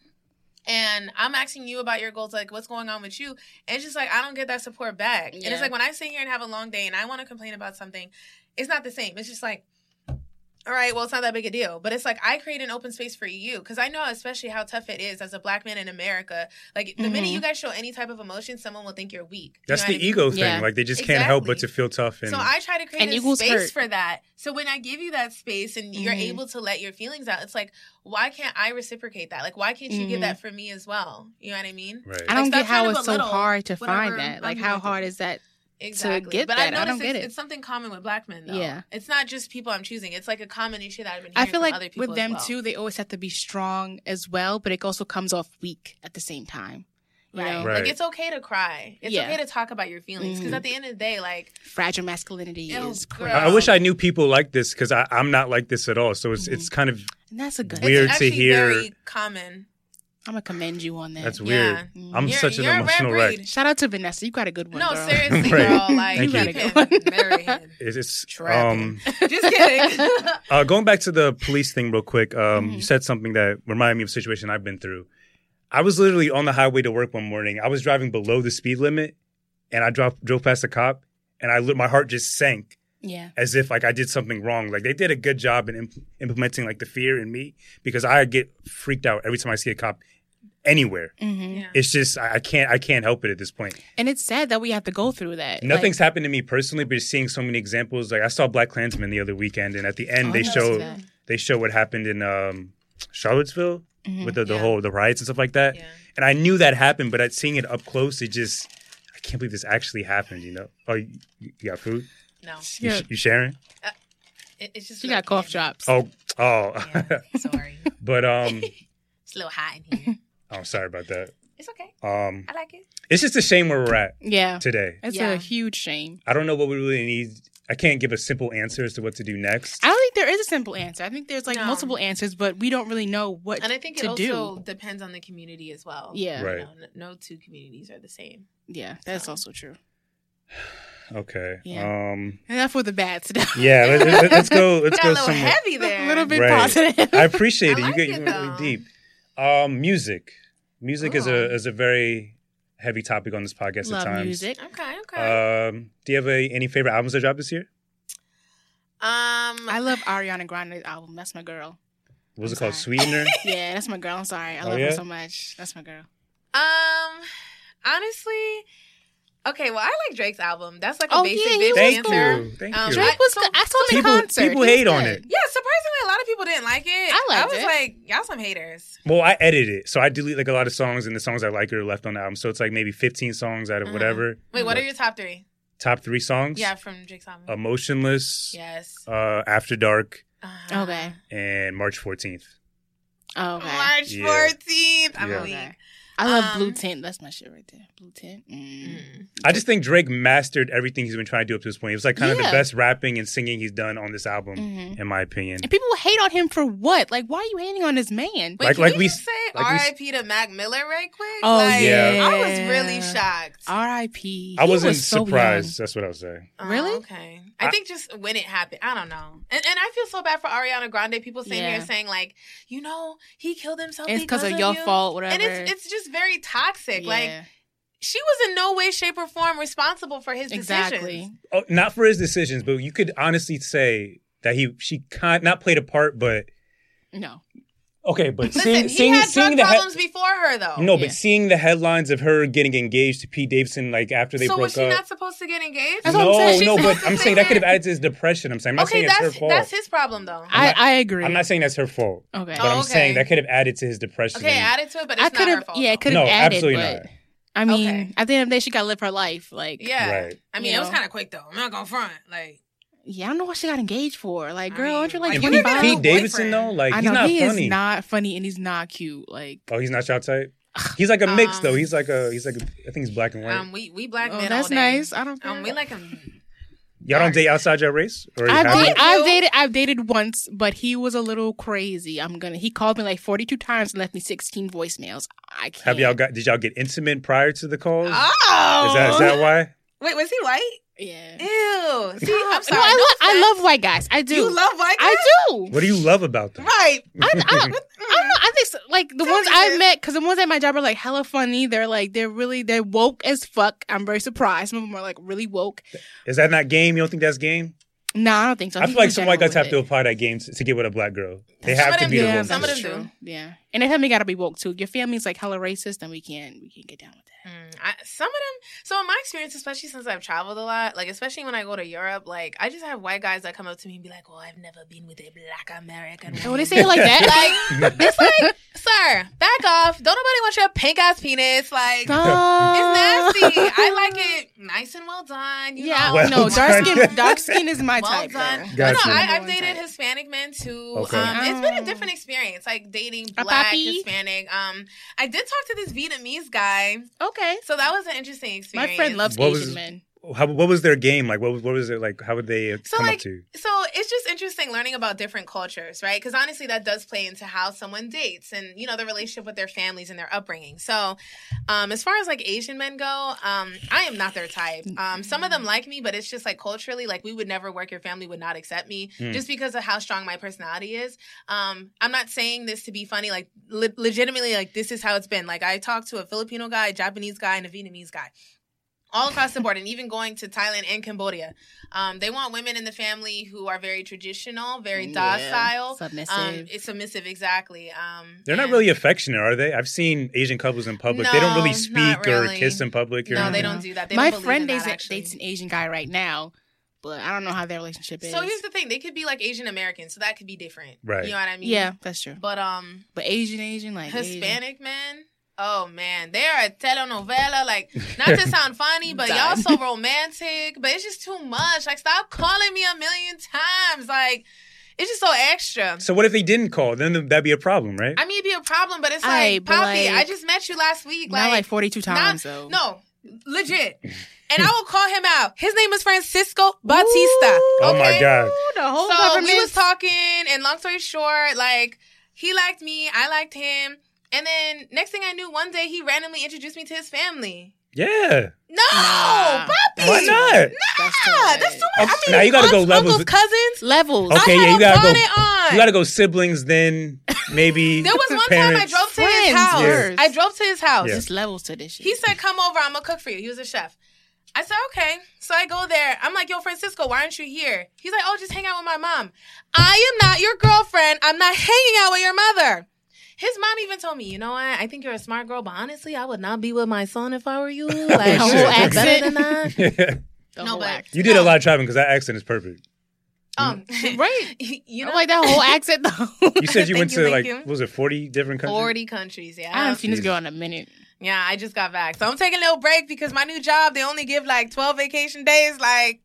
and I'm asking you about your goals, like what's going on with you. And it's just like I don't get that support back. And it's like when I sit here and have a long day and I want to complain about something, it's not the same. It's just like all right, well, it's not that big a deal. But it's like I create an open space for you because I know, especially how tough it is as a black man in America. Like the minute Mhm. you guys show any type of emotion, someone will think you're weak. You That's the I mean? ego thing. Yeah. Like they just can't help but to feel tough and So I try to create And a space hurt. for that. So when I give you that space and you're Mhm. able to let your feelings out, it's like, why can't I reciprocate that? Like, why can't you Mhm. give that for me as well? You know what I mean? right. I don't Like, get how it's so hard to whatever find that. Like, how hard is that? Exactly. get but that. I I don't noticed get it's, it. it's something common with black men, though. Yeah. It's not just people I'm choosing. It's like a common issue that I've been I hearing feel from like other people with them well. too, they always have to be strong as well, but it also comes off weak at the same time. You Right. Right. Like, it's okay to cry. It's Yeah. okay to talk about your feelings. Because Mhm. at the end of the day, like, fragile masculinity Oh, is girl. crazy, I, I wish I knew people like this because I'm not like this at all. So it's Mhm. it's kind of and that's a good. Weird it's to hear- very common. I'm gonna commend you on that. that's Yeah. weird. Mhm. I'm You're- such an you're a rare emotional wreck. Shout out to Vanessa. You got a good one. No, girl. seriously, Right. girl. Like, Thank you you. can marry him. It's, it's Trapping. um Just kidding. uh, going back to the police thing real quick. Um, Mhm. you said something that reminded me of a situation I've been through. I was literally on the highway to work one morning. I was driving below the speed limit, and I drove drove past a cop, and I lit- my heart just sank Yeah. as if like I did something wrong. Like they did a good job in imp- implementing like the fear in me because I get freaked out every time I see a cop anywhere. hmm Yeah. It's just I I can't I can't help it at this point. And it's sad that we have to go through that. Nothing's happened to me personally, but seeing so many examples. Like I saw BlacKkKlansman the other weekend, and at the end Oh, they show see they show what happened in um, Charlottesville Mhm. with the, the Yeah. whole the riots and stuff like that. Yeah. And I knew that happened, but at seeing it up close, it just I can't believe this actually happened. You know? Oh, you, you got food? No. You, Yeah. you sharing? It, it's just She got cough drops. Oh, oh. Yeah, sorry. but um, It's a little hot in here. I'm sorry about that. It's okay. Um, I like it. it's just a shame where we're at Yeah. today. It's Yeah. a huge shame. I don't know what we really need. I can't give a simple answer as to what to do next. I don't think there is a simple answer. I think there's like No. multiple answers, but we don't really know what And I think it to also do. depends on the community as well. Yeah. Right. You know, no two communities are the same. Yeah, that's So. also true. Okay. Yeah. Um. Enough with the bad stuff. Yeah. Let, let, let's go. Let's Got go a little somewhere. heavy there. a little bit Right. positive. I appreciate it. I you like get it, you went really deep. Um, music. Music is a is a very heavy topic on this podcast Love at times. music. Okay, okay. Um, do you have a, any favorite albums that dropped this year? um, I love Ariana Grande's album. That's my girl. What was I'm it called? sorry. Sweetener. Yeah, that's my girl. I'm sorry. I Oh, love yeah? her so much. That's my girl. um, honestly, okay. Well, I like Drake's album. That's like a Oh, basic yeah, he bitch was Thank cool. answer. you. Thank Um, you. Drake was so- good. I saw him in people- concert. people hate on it. Yeah, surprisingly, a lot of people didn't like it. I liked it. I was it. like, y'all some haters. well, I edited it, so I delete like a lot of songs, and the songs I like are left on the album. So it's like maybe 15 songs out of Mhm. whatever. Wait, what But are your top three? top three songs? Yeah, from Drake's album. Emotionless, yes. uh, After Dark, Uh-huh. Okay. and March 14th. Oh, okay. March Yeah. 14th. I'm Yeah. weak. Okay. I love Um, Blue Tint. That's my shit right there. Blue Tint. Mm. Mm. I just think Drake mastered everything he's been trying to do up to this point. It was like kind of the best rapping and singing he's done on this album, Mhm. in my opinion. And people hate on him for what? Like, why are you hating on this man? Wait, Like- can like we, we- just say Like we R.I.P. to Mac Miller right quick? Oh, like, yeah. I was really shocked. R.I.P. I wasn't was so surprised. That's what I was saying. Oh, Really? okay. I, I- think just when it happened, I don't know. And, and I feel so bad for Ariana Grande. People sitting Yeah. here saying like, you know, he killed himself It's because because of your you. fault, whatever. And it's it's just very toxic. Like she was in no way, shape, or form responsible for his exactly. decisions. Oh, not for his decisions, but you could honestly say that he she kind not played a part, but No. Okay, but Listen, seeing he seeing, had seeing drug the he- problems before her though. no, Yeah. but seeing the headlines of her getting engaged to Pete Davidson like after they so broke was she up. not supposed to get engaged? That's what I'm no, saying. no, She's but supposed I'm saying that could have added to his depression. I'm saying I'm not okay, saying it's her that's fault. that's his problem though. I, not- I agree. I'm not saying that's her fault, Okay. but Oh, I'm okay. saying that could have added to his depression. Okay, add it to it, but it's I not could her have. fault. Yeah, though. it could No, added. absolutely but not. I mean, Okay. at the end of the day, she got to live her life. Like, Yeah. Right. I mean, You it was know. kind of quick though. I'm not gonna front. Like, yeah, I don't know what she got engaged for. Like, I girl, mean, aren't you like why And you Pete, a twenty new Pete? Davidson though, like I he's not he funny. is not funny and he's not cute. Like, oh, he's not your type. He's like a mix Um, though. He's like a he's like a, I think he's black and white. um, we we black oh, men. that's all day. nice. I don't. Care. Um, we like him. Y'all don't date outside your race, or I've, haven't? dated. I've dated. I've dated once, but he was a little crazy. I'm gonna. He called me like 42 times and left me 16 voicemails. I can't. Have y'all got? Did y'all get intimate prior to the calls? Oh, Is that is that why? Wait, was he white? Yeah. Ew. See, I'm sorry. No, I, no lo- I love white guys. I do. You love white guys? I do. What do you love about them? Right. I, I, don't, I don't know. I think so, like the Tell ones I sis. met, because the ones at my job are like hella funny. They're like they're really they're woke as fuck. I'm very surprised. Some of them are like really woke. Is that not game? You don't think that's game? No, I don't think so. I think feel like some white guys have with to apply that game to, to get with a black girl. They have to be do. the Yeah, woke. Some of that's them true. do. Yeah, and they tell me gotta be woke too. If your family's like hella racist, then we can't we can't get down with that. Mm, I, some of them. So in my experience, especially since I've traveled a lot, like especially when I go to Europe, like I just have white guys that come up to me and be like, "Oh, I've never been with a black American." Oh, woman." they say it like that. like it's like, sir, back off. Don't nobody want your pink ass penis. Like Stop. it's nasty. I like it nice and well done. You Yeah, know? Well no, dark skin. Dark skin is my well type. done. though. But no, I, I've dated. Hispanic men too. Okay. Um, it's been a Oh. different experience, like dating black. Hispanic. Um, I did talk to this Vietnamese guy, Okay, so that was an interesting experience. my friend loves What Asian was- men. How, what was their game like? What was what was it like? How would they So, come like, up to? So it's just interesting learning about different cultures, right? Because honestly, that does play into how someone dates and you know the relationship with their families and their upbringing. So, um, as far as like Asian men go, um, I am not their type. Um, some of them like me, but it's just like culturally, like we would never work. Your family would not accept me Mm. just because of how strong my personality is. Um, I'm not saying this to be funny. Like le- legitimately, like this is how it's been. Like I talked to a Filipino guy, Japanese guy, and a Vietnamese guy. All across the board, and even going to Thailand and Cambodia. Um, they want women in the family who are very traditional, very Yeah, docile, submissive. um, it's submissive, exactly. Um, They're not really affectionate, are they? I've seen Asian couples in public. they don't really not speak or kiss in public. Or No, they don't do that. They my don't friend in dates, that, dates an Asian guy right now, but I don't know how their relationship is. So here's the thing: they could be like Asian American, so that could be different. Right. You know what I mean? yeah, that's true. But um, But Asian, Asian, like Asian. Hispanic men. Oh man, they are a telenovela. Like, not to sound funny, but y'all so romantic. But it's just too much. Like, stop calling me a million times. Like, it's just so extra. So what if they didn't call? Then that'd be a problem, right? I mean, it'd be a problem, but it's Aye, like, but, Poppy, like, I just met you last week. Not Like, like 42 times, though. no, legit. And I will call him out. His name is Francisco Batista. Oh my? God. Ooh, the whole so government. we was talking, and long story short, like he liked me, I liked him, and then next thing I knew, one day he randomly introduced me to his family. yeah. No, Nah. Poppy. Why not? That's too Nah, much. that's too much. I mean, now you gotta go levels. uncles, cousins. Levels. Okay, I yeah, you gotta go- on. You gotta go siblings, then maybe. There was one time I drove to his house. first. I drove to his house. Yeah. Just levels to this shit. He said, "Come over. I'm gonna cook for you." He was a chef. I said, "Okay." So I go there. I'm like, "Yo, Francisco, why aren't you here?" He's like, "Oh, just hang out with my mom." I am not your girlfriend. I'm not hanging out with your mother. His mom even told me, "You know what? I think you're a smart girl, but honestly, I would not be with my son if I were you. Like, whole you're better accent. than that." The no, whole but- accent. you did a lot of traveling because that accent is perfect. Um, Right. you I know, like that whole accent, though. You said you went you, to thank like you. what was it forty different countries? forty countries. Yeah, I haven't seen this girl in a minute. Yeah, I just got back. So I'm taking a little break because my new job, they only give like 12 vacation days. Like,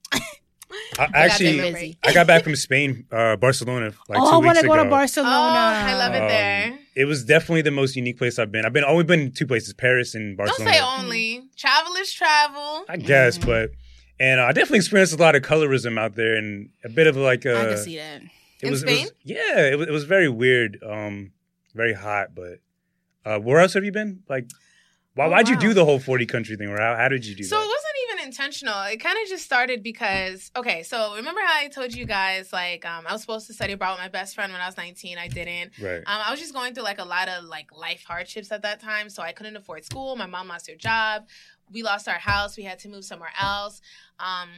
I, actually. I got back from Spain, uh, Barcelona, like oh, two I weeks want to go to Barcelona. oh, I love it Um, there. It was definitely the most unique place I've been. I've been only been two places, Paris and Barcelona. Don't say only. Travel is travel. I guess, Mhm. but and uh, I definitely experienced a lot of colorism out there and a bit of like a. I can see that. it In was, it was- Spain? yeah, it was, it was very weird, um, very hot, but Uh, where else have you been? Like, why, Oh, why'd you do the whole 40 country thing? Or how, how did you do So it that? Intentional. It kind of just started because okay, so remember how I told you guys like um, I was supposed to study abroad with my best friend when I was 19. I didn't. Right. Um, I was just going through like a lot of like life hardships at that time, so I couldn't afford school. My mom lost her job. We lost our house. We had to move somewhere else. Um,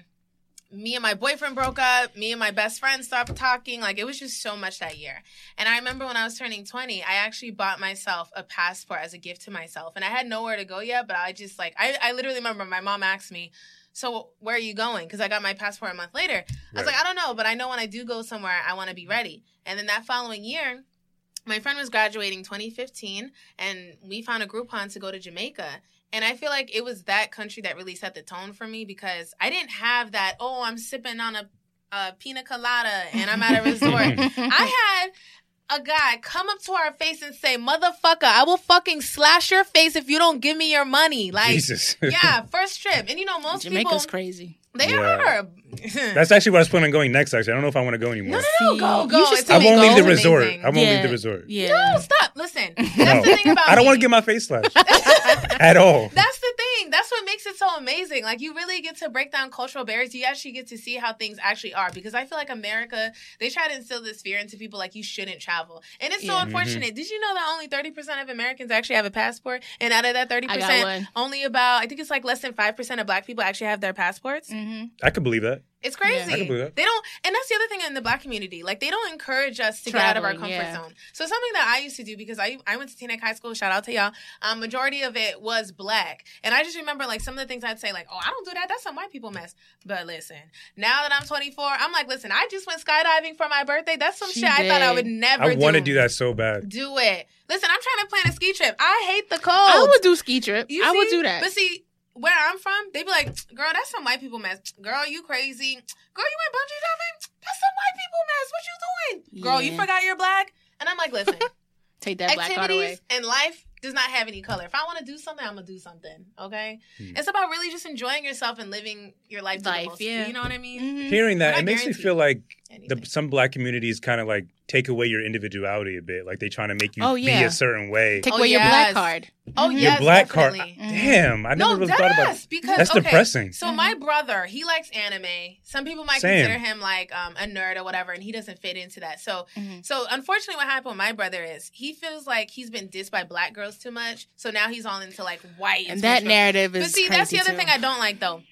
me and my boyfriend broke up. Me and my best friend stopped talking. Like it was just so much that year. And I remember when I was turning 20, I actually bought myself a passport as a gift to myself. And I had nowhere to go yet, but I just like I, I literally remember my mom asked me, "So where are you going?" Because I got my passport a month later. I was like, I don't know, but I know when I do go somewhere, I want to be ready. And then that following year, my friend was graduating 2015, and we found a Groupon to go to Jamaica. And I feel like it was that country that really set the tone for me because I didn't have that. Oh, I'm sipping on a, a pina colada and I'm at a resort. I had a guy come up to our face and say, "Motherfucker, I will fucking slash your face if you don't give me your money." Like, Jesus. yeah, first trip, and you know most Jamaica's people crazy. they Yeah. are. That's actually what I was planning on going next, actually. I don't know if I want to go anymore. No, no, no, go, See, go. you should I won't leave the resort. amazing. I won't Yeah. leave the resort. Yeah. No, stop. Listen, that's No. the thing about I don't me. want to get my face slashed at all. That's the thing. That's what makes it so amazing. Like you really get to break down cultural barriers. You actually get to see how things actually are. Because I feel like America, they try to instill this fear into people like you shouldn't travel. And it's so Yeah. unfortunate. Did you know that only 30% of Americans actually have a passport? And out of that 30%, I got one. only about I think it's like less than 5% of black people actually have their passports. hmm I could believe that. It's Yeah. crazy. I can believe that. They don't, and that's the other thing in the black community. Like they don't encourage us to get out of our comfort yeah. zone. So something that I used to do because I I went to Teaneck High School. Shout out to y'all. Um, majority of it was black, and I just remember like some of the things I'd say like, oh, I don't do that. That's some white people mess. But listen, now that I'm 24, I'm like, listen, I just went skydiving for my birthday. That's some She shit I thought I would never. Do. I want to do do that so bad. Do it. Listen, I'm trying to plan a ski trip. I hate the cold. I would do ski trip. You I would do that. But see, where I'm from, they be like, girl, that's some white people mess. Girl, you crazy. Girl, you went bungee jumping? That's some white people mess. What you doing? Girl, you forgot you're black? And I'm like, listen, Take that black card away. activities and life does not have any color. If I want to do something, I'm gonna do something. Okay? Hmm. It's about really just enjoying yourself and living your life. To Life, the most, yeah. You know what I mean? Mhm. Hearing that, it makes me feel like the, some black communities kind of like take away your individuality a bit. Like they trying to make you Oh, be a certain way. Take Oh, away your yes. black card. Oh, Mhm. your yes, black card. definitely. Mhm. Damn, I never no, really dead thought about ass, because That's okay, depressing. So my brother, he likes anime. Some people might Same. consider him like um, a nerd or whatever, and he doesn't fit into that. So, Mhm. so unfortunately, what happened with my brother is he feels like he's been dissed by black girls too much. So now he's all into like white And that narrative is But see, that's the other too. thing I don't like though.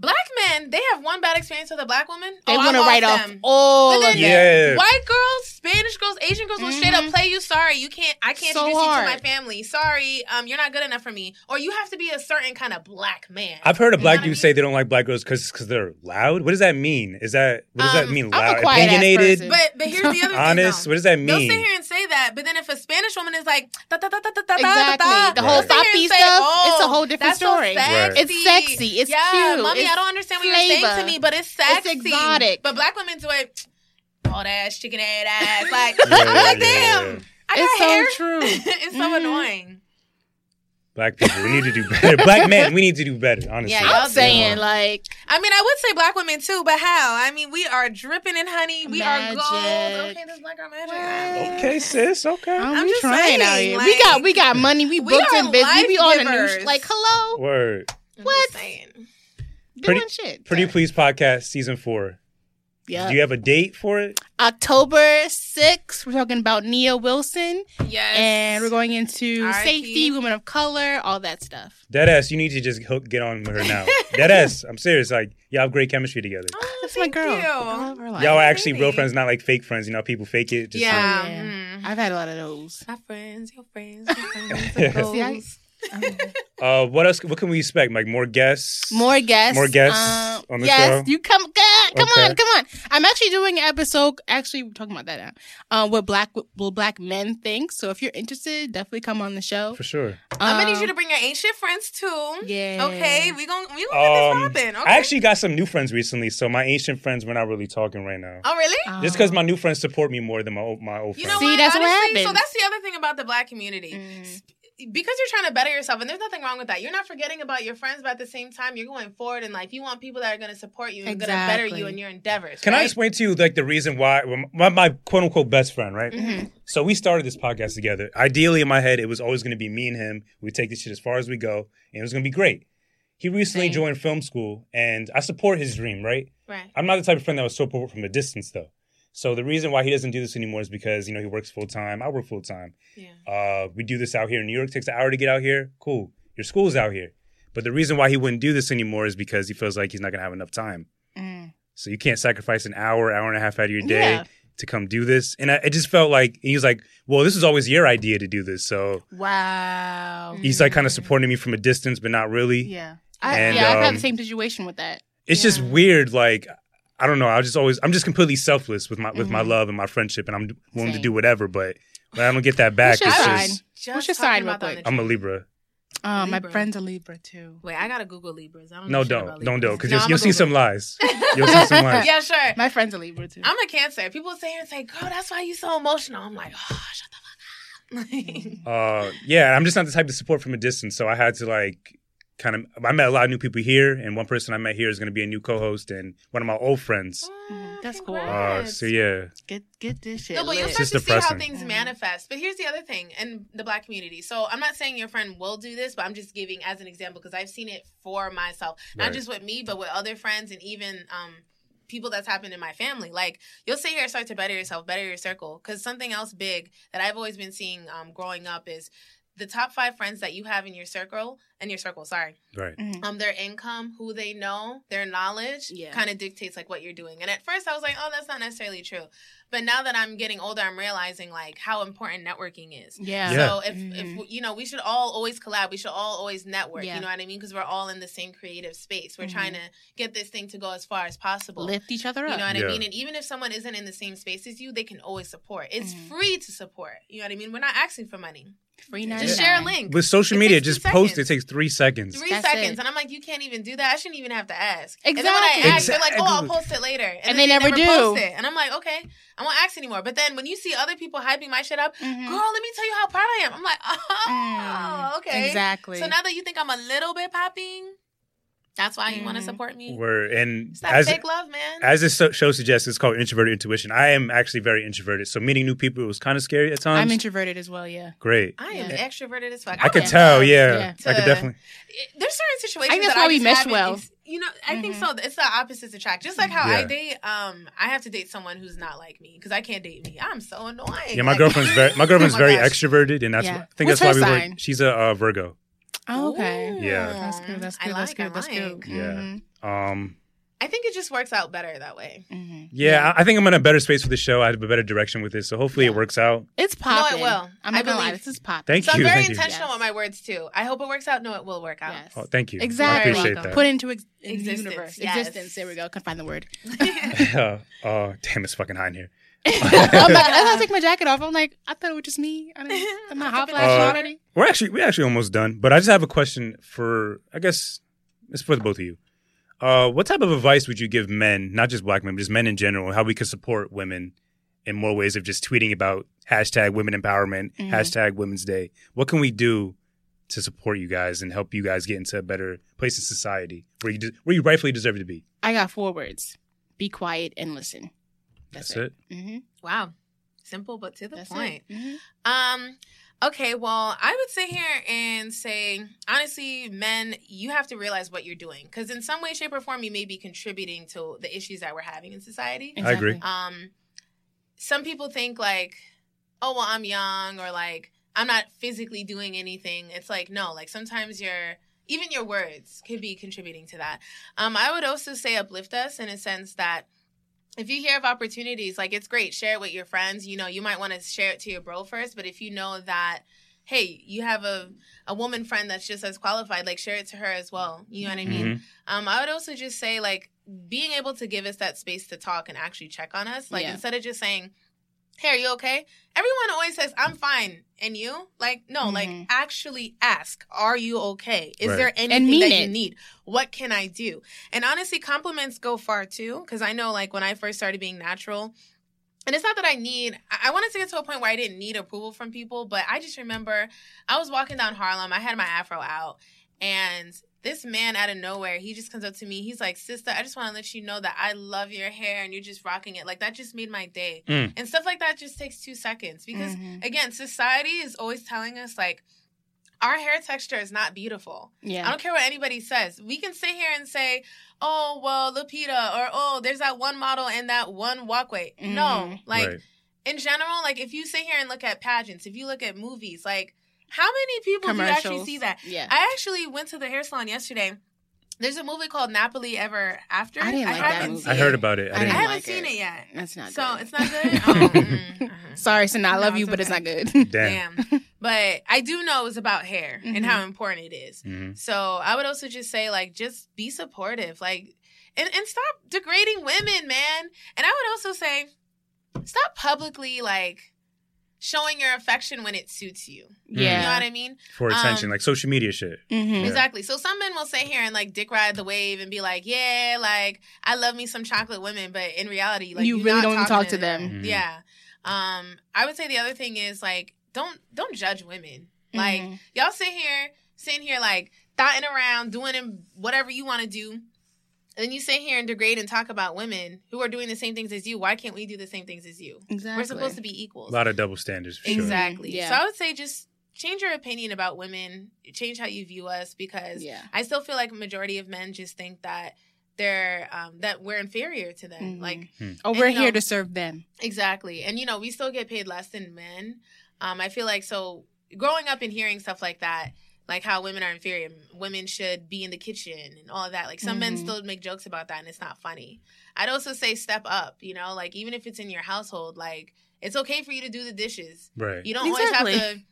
Black men, they have one bad experience with a black woman. They oh, want to write off off them. all But of then- that. Yeah. White girls, Spanish girls, Asian girls will straight up Mhm. play you. Sorry, you can't. I can't So introduce you to my family. Sorry, um, you're not good enough for me. Or you have to be a certain kind of black man. I've heard a You black dude I mean? say they don't like black girls because because they're loud. What does that mean? Is that what does that Um, mean? I'm a Loud, quiet-ass opinionated, person. But but here's the other thing. honest. thing. What does that though. They'll sit here and say that, but then if a Spanish woman is like da da da da da da Exactly. da, The whole they'll sit here papi and say, stuff, oh, it's a whole different story. So Right. sexy. It's sexy. It's yeah, cute. Mommy. It's I don't understand what you're saying to me, but it's sexy. It's exotic. But black women do it. All that ass, chicken head ass. Like Yeah, I'm like, yeah, yeah, damn. yeah. I got It's so hair. true. it's so Mhm. annoying. Black people, we need to do better. black men, we need to do better. Honestly, Yeah, I'm y'all do. saying like I mean, I would say black women too, but how? I mean, we are dripping in honey. We Magic. are gold. Okay, this black girl magic. okay, sis. Okay, I'm, I'm we just trying out saying, here. we got we got money. We we booked are and busy. We on a new sh- like hello word. I'm What? just saying. Pretty- shit. Pretty Please podcast season four. Yeah. Do you have a date for it? October 6th, we're talking about Nia Wilson. Yes. And we're going into R.I.P. safety, women of color, all that stuff. Deadass, you need to just hook, get on with her now. Deadass, I'm serious. Like, y'all have great chemistry together. Oh, That's my girl. you. The love of her life. Y'all are actually baby. real friends, not like fake friends. You know, people fake it. Just Yeah. Oh, yeah. mm. I've had a lot of those. My friends, your friends, your friends. See, I- goals. Uh, what else? What can we expect? Like more guests? More guests. More guests Um, on the yes, show? you come. God, come Okay. on, come on. I'm actually doing an episode. Actually, we're talking about that now. Uh, what black will black men think. So if you're interested, definitely come on the show. for sure. I'm gonna need Um, you to bring your ancient friends too. Yeah. Okay, we gon' we gonna get Um, this popping. Okay. I actually got some new friends recently, so my ancient friends we're not really talking right now. oh really? Just because my new friends support me more than my old, my old You friends. know See, what? that's what Honestly, So that's the other thing about the black community. Mhm. Because you're trying to better yourself, and there's nothing wrong with that. You're not forgetting about your friends, but at the same time, you're going forward in life. You want people that are going to support you and going to better you in your endeavors. Can I explain to you like the reason why my, my quote unquote best friend, right? Mm-hmm. So we started this podcast together. Ideally, in my head, it was always going to be me and him. We take this shit as far as we go, and it was going to be great. He recently Same. joined film school, and I support his dream. Right? Right. I'm not the type of friend that would support from a distance, though. So the reason why he doesn't do this anymore is because you know he works full time. I work full time. Yeah. Uh, we do this out here in New York. It takes an hour to get out here. Cool. Your school's out here. But the reason why he wouldn't do this anymore is because he feels like he's not going to have enough time. Mm. So you can't sacrifice an hour, hour and a half out of your day Yeah. to come do this. And I, it just felt like he was like, well, this was always your idea to do this. So Wow. he's like kind of supporting me from a distance, but not really. Yeah. I, And, yeah, I've had um, the same situation with that. It's just weird. Like, I don't know. I just always, I'm just completely selfless with my with my Mhm. love and my friendship, and I'm willing to do whatever. But when I don't get that back, it's sign? just Just What's your sign real about quick? I'm a trip. Libra. Um, my friend's a Libra too. Wait, I gotta Google Libras. I don't No, know shit don't, about don't do it Libras. because No, you'll, you'll see some lies. You'll see some lies. yeah, sure. My friend's a Libra too. I'm a Cancer. People say here and say, "Girl, that's why you so emotional." I'm like, "Oh, shut the fuck up." Uh, yeah, I'm just not the type to support from a distance, so I had to like kind of. I met a lot of new people here, and one person I met here is going to be a new co-host and one of my old friends. Mhm, that's cool. Uh, congrats. so yeah, Get get this shit. No, but you'll start to just see how things manifest. But here's the other thing in the black community. So I'm not saying your friend will do this, but I'm just giving as an example because I've seen it for myself, not Right. just with me, but with other friends and even um, people that's happened in my family. Like you'll sit here and start to better yourself, better your circle. Because something else big that I've always been seeing um, growing up is the top five friends that you have in your circle and your circle. Sorry, right. Mhm. um their income, who they know, their knowledge Yeah. kind of dictates like what you're doing. And at first I was like, "Oh, that's not necessarily true." But now that I'm getting older, I'm realizing like how important networking is. Yeah. Yeah. So if Mhm. if you know, we should all always collab. We should all always network. Yeah. You know what I mean? Because we're all in the same creative space. We're Mhm. trying to get this thing to go as far as possible. lift each other up. You know what Yeah. I mean? And even if someone isn't in the same space as you, they can always support. It's Mhm. free to support. You know what I mean? We're not asking for money. Free Just share a link. With social It media, just post. It takes three seconds. Three That's seconds. it. And I'm like, you can't even do that. I shouldn't even have to ask. And then when I Exactly. ask, they're like, oh, I'll post it later. And, And then they never do. Post it. And I'm like, okay, I won't ask anymore. But then when you see other people hyping my shit up, Mhm. girl, let me tell you how proud I am. I'm like, oh, Mm, okay. Exactly. So now that you think I'm a little bit popping, that's why you want to support me. Where and It's that as fake love, man. as this show suggests, it's called introverted intuition. I am actually very introverted, so meeting new people was kind of scary at times. I'm introverted as well. Yeah. Great. I am Yeah. extroverted as fuck. I could would tell. love Yeah, Yeah. I could definitely. there's certain situations I think that's that why I we mesh well. ex- you know, I think Mhm. so. It's the opposites attract. Just like how Yeah. I date, um, I have to date someone who's not like me because I can't date me. I'm so annoying. Yeah, my Like- girlfriend's very my girlfriend's Oh my very gosh. extroverted, and that's Yeah. why- I think What's that's why we sign? work. She's a uh, Virgo. Oh, okay. Yeah. That's good. That's I good. like, that's good. I That's like. good. Yeah. Um, I think it just works out better that way. hmm yeah, I, I think I'm in a better space with the show. I have a better direction with this, so hopefully it works out. It's popping. No, it will. I'm not gonna lie. believe. This is popping. Thank So you. I'm very thank you. intentional Yes. with my words too. I hope it works out. No, it will work out. Yes. Oh, thank you. Exactly. I appreciate that. Put into ex- in the Existence, universe. yes. Existence. There we go. Couldn't find the word. uh, oh, damn, it's fucking hot in here. I'm like, I take my jacket off. I'm like, I thought it was just me. I didn't, am I hot flashing Uh, already? We're actually we're actually almost done, but I just have a question for I guess it's for the both of you. Uh, what type of advice would you give men, not just black men, but just men in general, how we could support women in more ways of just tweeting about hashtag women empowerment, Mhm. hashtag women's day? What can we do to support you guys and help you guys get into a better place in society where you de- where you rightfully deserve to be? I got four words: be quiet and listen. That's, it. Mm-hmm. wow, simple but to the That's point. it. Mhm. Um, okay, well, I would sit here and say, honestly, men, you have to realize what you're doing. Because in some way, shape, or form, you may be contributing to the issues that we're having in society. I agree. Um, some people think, like, oh, well, I'm young, or like, I'm not physically doing anything. It's like, no, like, sometimes your even your words could be contributing to that. Um, I would also say uplift us in a sense that if you hear of opportunities, like it's great, share it with your friends. You know, you might want to share it to your bro first, but if you know that, hey, you have a, a woman friend that's just as qualified, like share it to her as well. You know what I mean? Mhm. Um, I would also just say like being able to give us that space to talk and actually check on us. Like Yeah. instead of just saying, Hey, are you okay? Everyone always says, I'm fine. And you? Like, no, like Mhm. actually ask, are you okay? Is Right. there anything that it. you need? What can I do? And honestly, compliments go far too. Cause I know like when I first started being natural, and it's not that I need, I I wanted to get to a point where I didn't need approval from people, but I just remember I was walking down Harlem, I had my afro out, and this man out of nowhere, he just comes up to me. He's like, Sister, I just want to let you know that I love your hair and you're just rocking it. Like, that just made my day. Mm. And stuff like that just takes two seconds because, Mhm. again, society is always telling us, like, our hair texture is not beautiful. Yeah. I don't care what anybody says. We can sit here and say, oh, well, Lupita, or oh, there's that one model and that one walkway. No, Mhm. like right. in general, like if you sit here and look at pageants, if you look at movies, like how many people do you actually see that? Yeah. I actually went to the hair salon yesterday. There's a movie called Nappily Ever After. I didn't like that haven't movie. seen I heard about it. I I I, didn't. didn't haven't like seen it. it yet. That's not so good. it's not good. Oh, mm, uh-huh. Sorry to not No, love you, it's but it's not good. Damn. Damn. But I do know it's about hair and how important it is. Mhm. So I would also just say, like, just be supportive, like, and and stop degrading women, man. And I would also say, stop publicly like showing your affection when it suits you. Yeah. You know yeah. what I mean? For attention, Um, like social media shit. hmm Yeah. Exactly. So some men will sit here and like dick ride the wave and be like, yeah, like I love me some chocolate women, but in reality, like You really not don't even talking talk to them. Mhm. Yeah. Um, I would say the other thing is like don't don't judge women. Like Mhm. y'all sit here, sitting here like thotting around, doing them whatever you want to do. And then you sit here and degrade and talk about women who are doing the same things as you. Why can't we do the same things as you? exactly. We're supposed to be equals. A lot of double standards for sure. Exactly. Yeah. So I would say just change your opinion about women, change how you view us because Yeah. I still feel like a majority of men just think that they're um that we're inferior to them. Mhm. Like Oh, we're you know- here to serve them. exactly. And you know, we still get paid less than men. Um I feel like so growing up and hearing stuff like that like how women are inferior, women should be in the kitchen and all of that. Like some men Mhm. still make jokes about that, and it's not funny. I'd also say step up. You know, like even if it's in your household, like it's okay for you to do the dishes. Right. You don't Exactly. always have to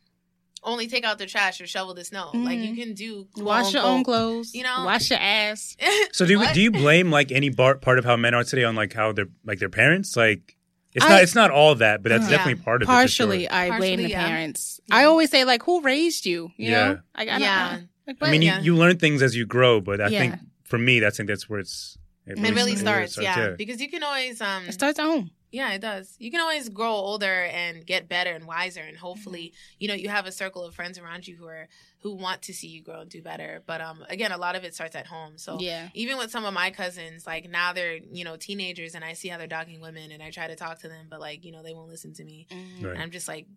only take out the trash or shovel the snow. Like you Mhm. can do Wash your own clothes. you know? wash your ass. So do you, do you blame like any bar, part of how men are today on like how they're like their parents? Like it's I- not it's not all that, but that's Yeah. definitely part of it. Partially, it. I blame Partially, the yeah. parents. Yeah. I always say like, "Who raised you?" You Yeah. know, like, I don't Yeah. know. Like, For. I mean, yeah. you, you learn things as you grow, but I Yeah. think for me, that's I think that's where it's It really yeah, starts, yeah, because you can always um it starts at home. Yeah, it does. You can always grow older and get better and wiser, and hopefully, you know, you have a circle of friends around you who are who want to see you grow and do better. But um, again, a lot of it starts at home. So yeah, even with some of my cousins, like now they're you know teenagers, and I see how they're dogging women, and I try to talk to them, but like you know they won't listen to me, Mhm. Right. and I'm just like,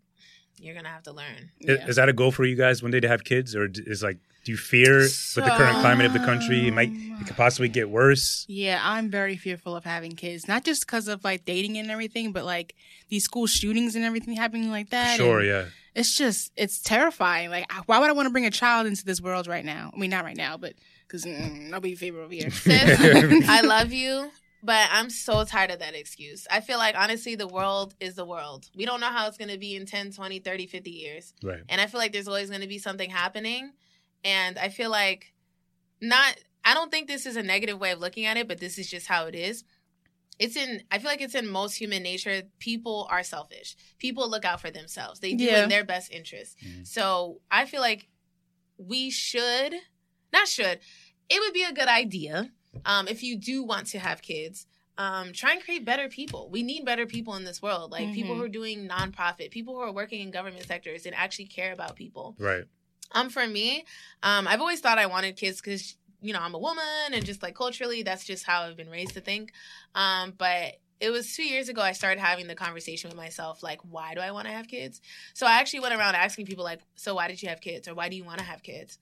you're gonna have to learn. Is, yeah. is that a goal for you guys one day to have kids, or is like do you fear with the current climate of the country it might it could possibly get worse? Yeah, I'm very fearful of having kids, not just because of like dating and everything, but like these school shootings and everything happening like that. Sure, and yeah. It's just, it's terrifying. Like, why would I want to bring a child into this world right now? I mean, not right now, but because mm, nobody favorable here. Sis, I love you, but I'm so tired of that excuse. I feel like honestly, the world is the world. We don't know how it's gonna be in 10, 20, 30, 50 years. Right. And I feel like there's always going to be something happening. And I feel like not, I don't think this is a negative way of looking at it, but this is just how it is. It's in, I feel like it's in most human nature. People are selfish. People look out for themselves, they do Yeah. in their best interest. Mhm. So I feel like we should, not should, it would be a good idea um, if you do want to have kids. Um, try and create better people. We need better people in this world, like people Mhm. who are doing nonprofit, people who are working in government sectors and actually care about people. Right. Um, for me, um, I've always thought I wanted kids because you know I'm a woman and just like culturally, that's just how I've been raised to think. Um, but it was two years ago I started having the conversation with myself, like, why do I want to have kids? So I actually went around asking people, like, so why did you have kids, or why do you want to have kids?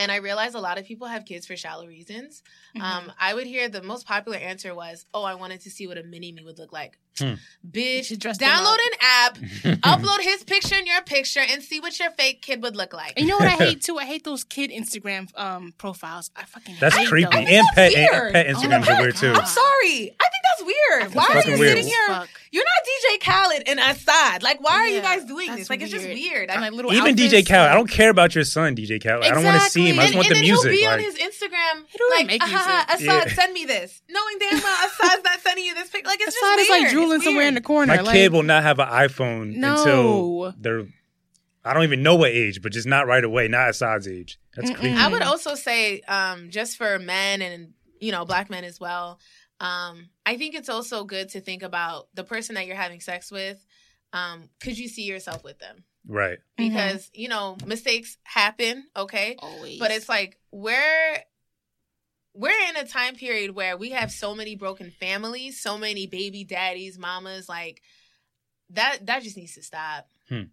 And I realized a lot of people have kids for shallow reasons. Mm-hmm. Um, I would hear the most popular answer was, "Oh, I wanted to see what a mini me would look like." Hmm. Bitch, dress download an app, upload his picture and your picture, and see what your fake kid would look like. And you know what I hate too? I hate those kid Instagram um profiles. I fucking That's hate creepy. those. And pet, weird. and pet Oh Instagrams my are weird too. I'm sorry. I think that's. Why are you weird. sitting here? Fuck. You're not DJ Khaled and Asahd. Like, why are you guys doing this? Like, it's just weird. weird. And, I- like, little Even DJ outfits, Khaled, I don't care about your son, DJ Khaled. I don't want to see him. I just and, want and the then music. he'll be on like- his Instagram, He don't like, make "Ah, music." Asahd, Yeah. send me this, knowing damn well Asahd's not sending you this picture. Like, it's Asahd just is weird. like drooling somewhere in the corner. My like, kid will not have an iPhone No. until they're. I don't even know what age, but just not right away. Not Asahd's age. That's creepy. I would also say, um, just for men and you know black men as well. Um, I I think it's also good to think about the person that you're having sex with. Um, could you see yourself with them? Right. Mhm. Because you know mistakes happen. Okay, Always. but it's like we're we're in a time period where we have so many broken families, so many baby daddies, mamas. Like that that just needs to stop. Mhm.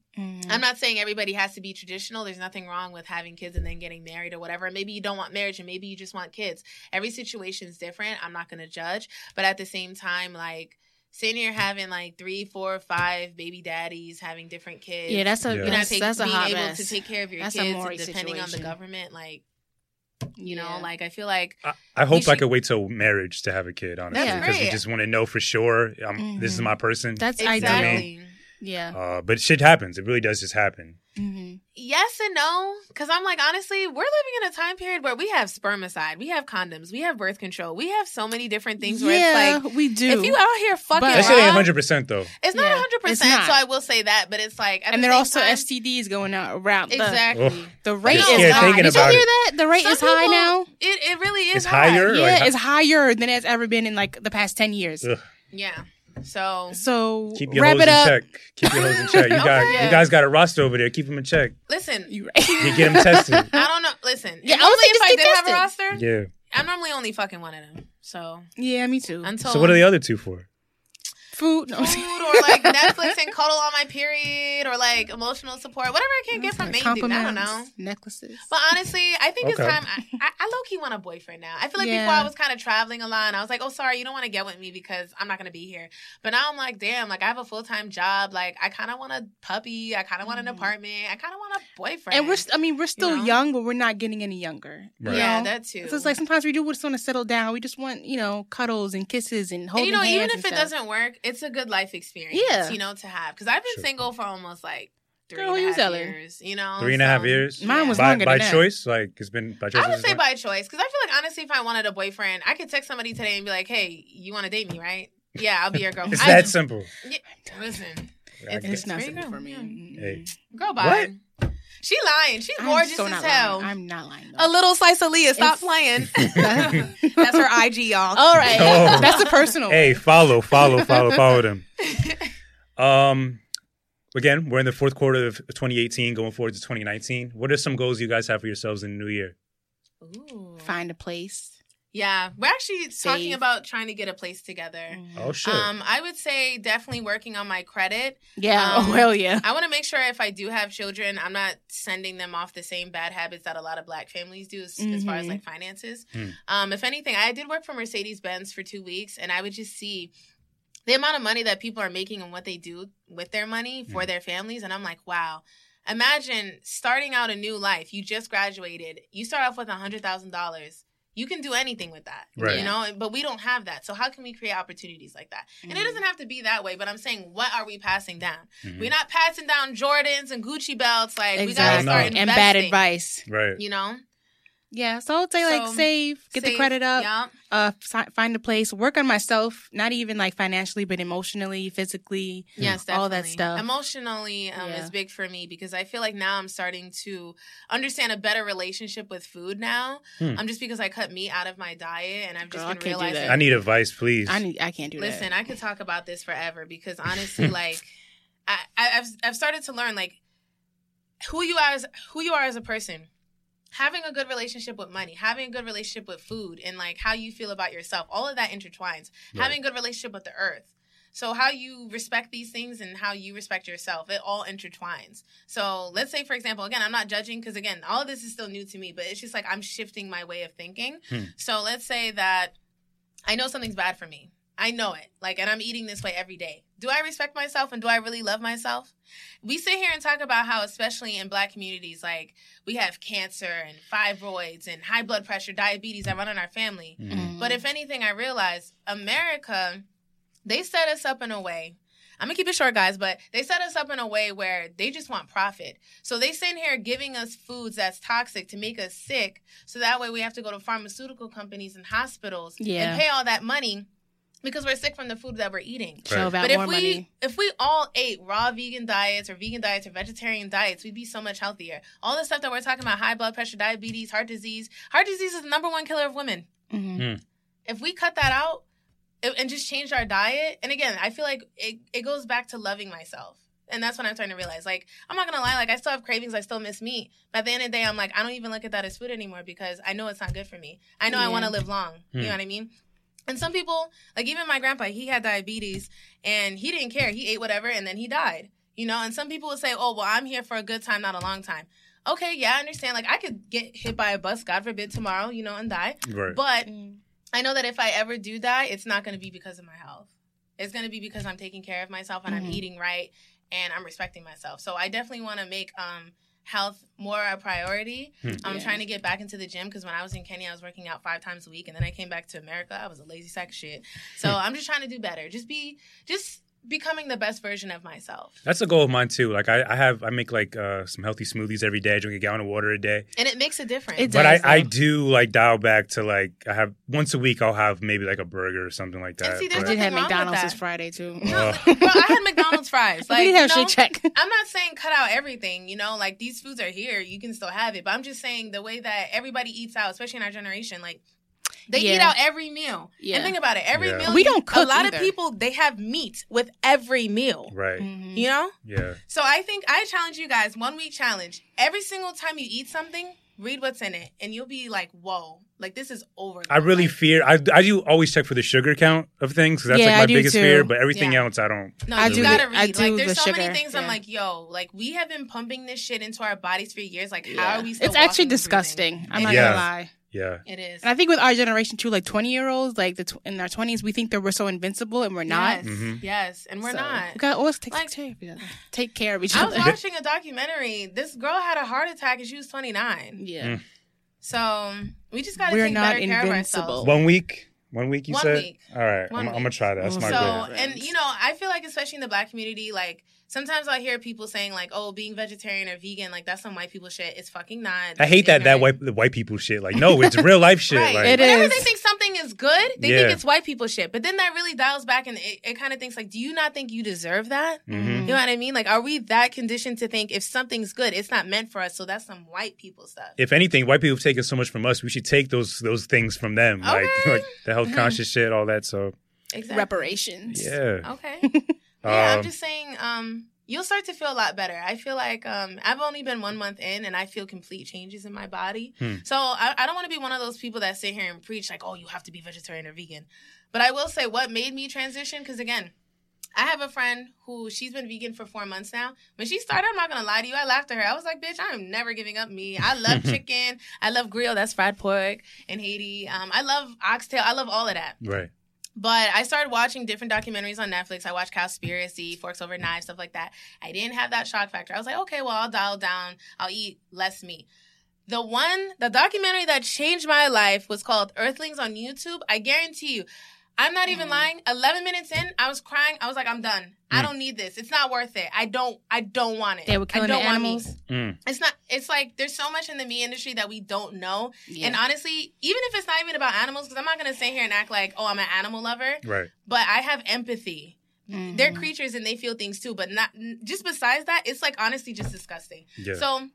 I'm not saying everybody has to be traditional. There's nothing wrong with having kids and then getting married or whatever. Maybe you don't want marriage and maybe you just want kids. Every situation is different. I'm not going to judge. But at the same time, like sitting here having like three, four, five baby daddies having different kids. yeah, that's a Yeah. you're not that's, take, that's a being able mess. to take care of your That's kids Maury and depending on the government. Like, you know, Yeah. like I feel like I, I hope I could wait till marriage to have a kid, honestly, That's because you just want to know for sure um, this is Mhm. my person. That's ideal. exactly. Yeah. Uh, but shit happens. It really does just happen. Hmm Yes and no, because I'm like honestly, we're living in a time period where we have spermicide, we have condoms, we have birth control, we have so many different things. Where yeah, it's like we do. if you out here fucking But- That shit ain't 100 percent though. it's not 100. it's percent. So I will say that, but it's like at and the there are also time, STDs going out around. The, exactly. Ugh. the rate is scared high. thinking Did you hear it. that? The rate Some is high people- now. It it really is It's high. higher? Yeah, Like, it's higher than it's ever been in like the past ten years. Ugh. Yeah. So So Keep your wrap hoes it in up. check. Keep your hoes in check. You got Okay. you guys got a roster over there. Keep them in check. listen, You right. You get them tested. I don't know. Listen, Yeah, I would normally say if just I get did have a tested. roster, Yeah. I'm normally only fucking one of them. So yeah, me too. until So what are the other two for? Food. No. food or like Netflix and cuddle on my period or like emotional support, whatever I can get from main dude. I don't know. Necklaces. But honestly, I think it's time. I, I, I low key want a boyfriend now. I feel like Yeah. before I was kind of traveling a lot, and I was like, "Oh, sorry, you don't want to get with me because I'm not gonna be here." But now I'm like, "Damn, like I have a full time job. Like I kind of want a puppy. I kind of want an Mhm. apartment. I kind of want a boyfriend." and we're, st- I mean, we're still know? young, but we're not getting any younger. Right. yeah, know? that too. So it's like sometimes we do just want to settle down. We just want, you know, cuddles and kisses and holding and holding you know, even if it stuff. doesn't work, it's a good life experience. Yeah. you know, to have because I've been Sure. single for almost like three Girl, and a half telling. years. You know, Three and a half so- years. Mine was by longer by than that. choice. Like it's been by choice. I would say by choice because I feel like honestly, if I wanted a boyfriend, I could text somebody today and be like, "Hey, you want to date me, right? Yeah, I'll be your girlfriend." It's I- that simple. Yeah, listen, It's- get- It's not simple for me. Hey. girl, bye. She lying. She's gorgeous so as hell. lying. I'm not lying. A little slice of Leah. Stop It's- playing. That's her IG, y'all. All right, Oh. that's a personal. Hey, follow, follow, follow, follow them. Um, again, we're in the fourth quarter of 2018, going forward to 2019. What are some goals you guys have for yourselves in the new year? Ooh. Find a place. Yeah, we're actually talking about trying to get a place together. Oh shit! Um, I would say definitely working on my credit. Yeah. Um, oh hell yeah. I want to make sure if I do have children, I'm not sending them off the same bad habits that a lot of black families do as, as far as Mhm. like finances. Hmm. Um, if anything, I did work for Mercedes Benz for two weeks, and I would just see the amount of money that people are making and what they do with their money for Hmm. their families, and I'm like, wow. Imagine starting out a new life. You just graduated. You start off with a hundred thousand dollars. You can do anything with that, Right. you know. But we don't have that. So how can we create opportunities like that? And it doesn't have to be that way. But I'm saying, what are we passing down? Mhm. We're not passing down Jordans and Gucci belts. Like we gotta start No. investing. And bad advice. right. You know, Yeah. So I would say like So, save, get the credit up, Yeah. uh, si- find a place, work on myself. Not even like financially, but emotionally, physically. Yes, definitely. all that stuff. Emotionally um, Yeah. is big for me because I feel like now I'm starting to understand a better relationship with food now. Hmm. Um, just because I cut meat out of my diet and I've just Girl, I been can't realizing. that. I need advice, please. I need. I can't do Listen, that. Listen, I could talk about this forever because honestly, like, I, I, I've I've started to learn like who you are as who you are as a person. Having a good relationship with money, having a good relationship with food, and like how you feel about yourself, all of that intertwines. Right. Having a good relationship with the earth. So how you respect these things and how you respect yourself, it all intertwines. So let's say, for example, again, I'm not judging because again, all of this is still new to me, but it's just like I'm shifting my way of thinking. Hmm. So let's say that I know something's bad for me. I know it. Like, and I'm eating this way every day. Do I respect myself and do I really love myself? We sit here and talk about how, especially in black communities, like we have cancer and fibroids and high blood pressure, diabetes that run in our family. Mhm. Mm. But if anything, I realize America, they set us up in a way. I'm gonna keep it short, guys, but they set us up in a way where they just want profit. So they sit here giving us foods that's toxic to make us sick. So that way we have to go to pharmaceutical companies and hospitals Yeah. and pay all that money because we're sick from the food that we're eating. Show about But if more we money. if we all ate raw vegan diets or vegan diets or vegetarian diets, we'd be so much healthier. All the stuff that we're talking about, high blood pressure, diabetes, heart disease. Heart disease is the number one killer of women. Mhm. If we cut that out, and and just changed our diet. And again, I feel like it, it goes back to loving myself. And that's what I'm starting to realize. Like, I'm not gonna lie, like I still have cravings, I still miss meat. But at the end of the day, I'm like, I don't even look at that as food anymore because I know it's not good for me. I know I wanna live long. You Hmm. know what I mean? And some people, like even my grandpa, he had diabetes and he didn't care. He ate whatever and then he died. You know, and some people would say, Oh, well, I'm here for a good time, not a long time. Okay, yeah, I understand. Like I could get hit by a bus, God forbid, tomorrow, you know, and die. Right. But Mm. I know that if I ever do die, it's not going to be because of my health. It's going to be because I'm taking care of myself and I'm Mhm. eating right and I'm respecting myself. So I definitely want to make um, health more a priority. Hmm. I'm Yeah. trying to get back into the gym because when I was in Kenya, I was working out five times a week, and then I came back to America. I was a lazy sack of shit. So I'm just trying to do better. Just be, just becoming the best version of myself. That's a goal of mine too. Like I, I have, I make like uh, some healthy smoothies every day. I drink a gallon of water a day. And it makes a difference. It But I, does, I though. do like dial back to like I have once a week. I'll have maybe like a burger or something like that. And see, I there's but- did have wrong McDonald's that. this Friday too. No, Ugh. bro, I had McDonald's fries. Like, we did have you know, Check. I'm not saying cut out everything, you know, like these foods are here, you can still have it. But I'm just saying the way that everybody eats out, especially in our generation, like they eat out every meal. Yeah. And think about it, every Yeah. meal We don't cook a lot either. of people they have meat with every meal. right. Mhm. You know? Yeah. So I think I challenge you guys, one week challenge. Every single time you eat something, read what's in it. And you'll be like, whoa, like this is over. I really fear. I, I do always check for the sugar count of things because that's Yeah, like I my do biggest too. fear. But everything Yeah. else, I don't. No, I you do gotta read. I like, there's the so many sugar, things I'm like, yo, like we have been pumping this shit into our bodies for years. Like, how are we still It's actually walking and disgusting. I'm not Yeah. gonna lie. Yeah. It is. And I think with our generation too, like 20 year olds, like the tw- in our 20s, we think that we're so invincible and we're not. Yes, Mhm. yes, and we're So, not. We gotta always take, Like- care of each other. Take care of each I was watching a documentary. This girl had a heart attack and she was 29. yeah. Mm. So we just got to We're take not better care of invincible. ourselves. One week. One week. You One said. week. All right. One I'm, I'm gonna try that. That's So- my So, goal. and you know, I feel like especially in the black community, like sometimes I hear people saying like, "Oh, being vegetarian or vegan, like that's some white people shit." It's fucking not. I hate that that white the white people shit. Like no, it's real life shit. Right. Like It Whenever is. they think something is good, they Yeah. think it's white people shit. But then that really dials back and it, it kind of thinks like, do you not think you deserve that? Mhm. You know what I mean? Like, are we that conditioned to think if something's good, it's not meant for us? So that's some white people stuff. if anything, white people have taken so much from us. We should take those those things from them, like, Okay. like the health Mhm. conscious shit, all that. So exactly. Reparations. yeah, Okay. yeah, I'm Um, just saying. Um, you'll start to feel a lot better. I feel like um, I've only been one month in, and I feel complete changes in my body. Hmm. So I, I don't want to be one of those people that sit here and preach like, "Oh, you have to be vegetarian or vegan." But I will say, what made me transition? Because again. I have a friend who she's been vegan for four months now. When she started, I'm not gonna lie to you, I laughed at her. I was like, "Bitch, I am never giving up me. I love chicken. I love griot. That's fried pork in Haiti. Um, I love oxtail. I love all of that." right. But I started watching different documentaries on Netflix. I watched Cowspiracy, Forks Over Knives, stuff like that. I didn't have that shock factor. I was like, okay, well, I'll dial down. I'll eat less meat. The one, the documentary that changed my life was called Earthlings on YouTube. I guarantee you, I'm not even Mhm. lying. 11 minutes in, I was crying. I was like, I'm done. I Mm. don't need this. It's not worth it. I don't, I don't want it. They were killing I don't want meat. animals. Mm. It's not, it's like, there's so much in the meat industry that we don't know. Yeah. And honestly, even if it's not even about animals, because I'm not going to sit here and act like, oh, I'm an animal lover Right. but I have empathy. Mhm. They're creatures and they feel things too, but not just besides that, it's like honestly just disgusting. Yeah. So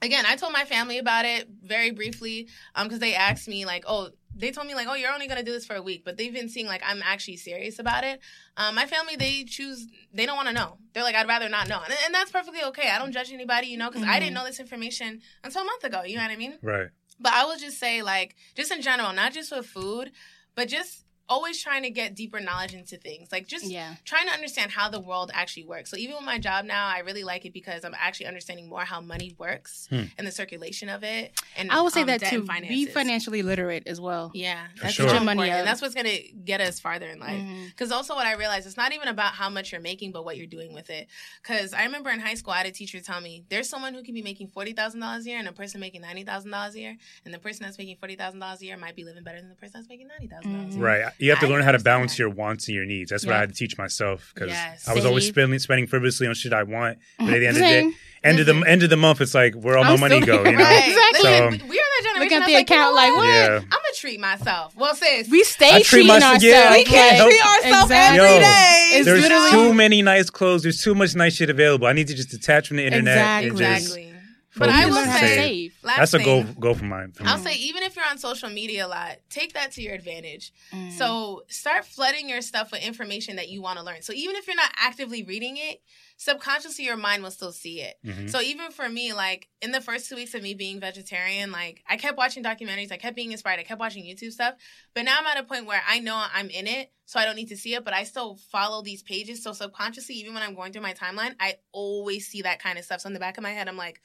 again, I told my family about it very briefly um because they asked me like, "Oh, they told me like, "Oh, you're only going to do this for a week." But they've been seeing like I'm actually serious about it. Um my family they choose they don't want to know. They're like, "I'd rather not know." And, and that's perfectly okay. I don't judge anybody, you know, because I Mhm. didn't know this information until a month ago, you know what I mean? right. But I will just say, like, just in general, not just with food, but just always trying to get deeper knowledge into things. Like, just yeah. trying to understand how the world actually works. So, even with my job now, I really like it because I'm actually understanding more how money works Hmm. and the circulation of it. And I will say um, that too. Be financially literate as well. Yeah, For that's sure. your money important. up. And that's what's going to get us farther in life. Because also, what I realized, it's not even about how much you're making, but what you're doing with it. Because I remember in high school, I had a teacher tell me there's someone who can be making forty thousand dollars a year, and a person making ninety thousand dollars a year, and the person that's making forty thousand dollars a year might be living better than the person that's making ninety thousand dollars. a year. Right. You have to I learn how to balance that. your wants and your needs. That's what I had to teach myself because Yes. I was always spending spending frivolously on shit I want. But at the end of the day, Same. end of the end of the month, it's like where all my I'm money still go. You know. Right. Exactly. Listen, So- we- we are that generation. Look at the like, you know account like, what? what? Yeah. I'm gonna treat myself. Well, sis, We stay I treat treating myself- ourselves. yeah, we can't Nope. treat ourselves Exactly. every Yo, day. It's There's literally- too many nice clothes. There's too much nice shit available. I need to just detach from the internet Exactly. Just exactly. But I Focus, will learn say- save. Last That's a thing, goal goal for mine. For I'll me. say even if you're on social media a lot, take that to your advantage. Mm. So start flooding your stuff with information that you want to learn. So even if you're not actively reading it, subconsciously your mind will still see it. Mhm. So even for me, like in the first two weeks of me being vegetarian, like I kept watching documentaries, I kept being inspired, I kept watching YouTube stuff. But now I'm at a point where I know I'm in it, so I don't need to see it, but I still follow these pages. So subconsciously, even when I'm going through my timeline, I always see that kind of stuff. So in the back of my head, I'm like,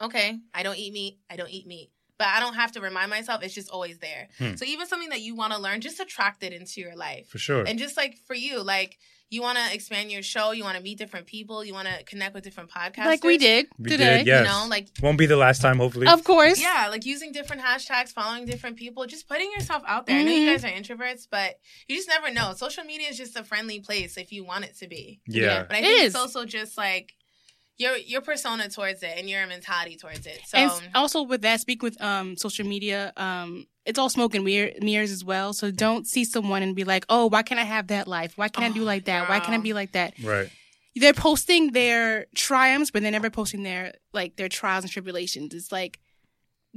okay, I don't eat meat, I don't eat meat. But I don't have to remind myself, it's just always there. Hmm. So even something that you want to learn, just attract it into your life. for sure. And just like for you, like you want to expand your show, you want to meet different people, you want to connect with different podcasts. like we did We today. did, yes. You know, like Won't be the last time, hopefully. Of course. yeah, like using different hashtags, following different people, just putting yourself out there. I know you Mhm. guys are introverts, but you just never know. Social media is just a friendly place if you want it to be. yeah. But I It think is. it's also just like your your persona towards it and your mentality towards it. So And also with that, speak with um social media. Um, it's all smoke and mir- mirrors as well. So don't see someone and be like, oh, why can't I have that life? Why can't I do Oh, like that? Why can't I be like that? Right. They're posting their triumphs, but they're never posting their like their trials and tribulations. It's like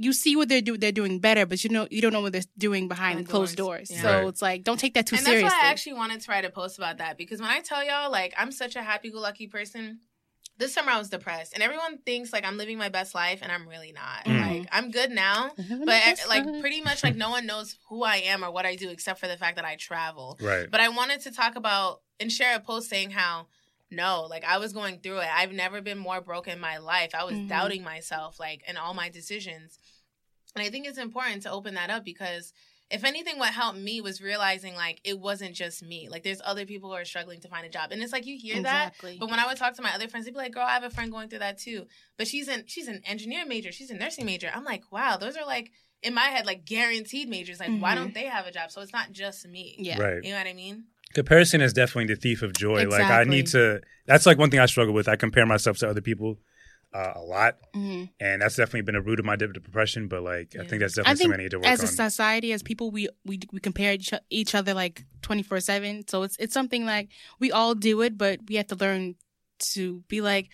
you see what they're do they're doing better, but you know you don't know what they're doing behind Behind closed doors. doors. Yeah. So Right. it's like don't take that too and seriously. that's why I actually wanted to write a post about that because when I tell y'all, like, I'm such a happy go lucky person. This summer I was depressed, and everyone thinks like I'm living my best life, and I'm really not. Mm. Like I'm good now, but like pretty much like no one knows who I am or what I do except for the fact that I travel. Right. But I wanted to talk about and share a post saying how no, like I was going through it. I've never been more broken in my life. I was Mhm. doubting myself, like in all my decisions. And I think it's important to open that up because if anything, what helped me was realizing like it wasn't just me. Like there's other people who are struggling to find a job. And it's like you hear that. But when I would talk to my other friends, they'd be like, "Girl, I have a friend going through that too, but she's an she's an engineer major, she's a nursing major." I'm like, "Wow, those are like in my head like guaranteed majors. Like, why Mhm. don't they have a job?" So it's not just me. yeah. Right. You know what I mean? Comparison is definitely the thief of joy. Like I need to. That's like one thing I struggle with. I compare myself to other people uh, a lot, hmm and that's definitely been a root of my depression. But like, I think that's I definitely think something I need to work as a society, as people, we we we compare each, each other like twenty four seven. So it's it's something like we all do it, but we have to learn to be like,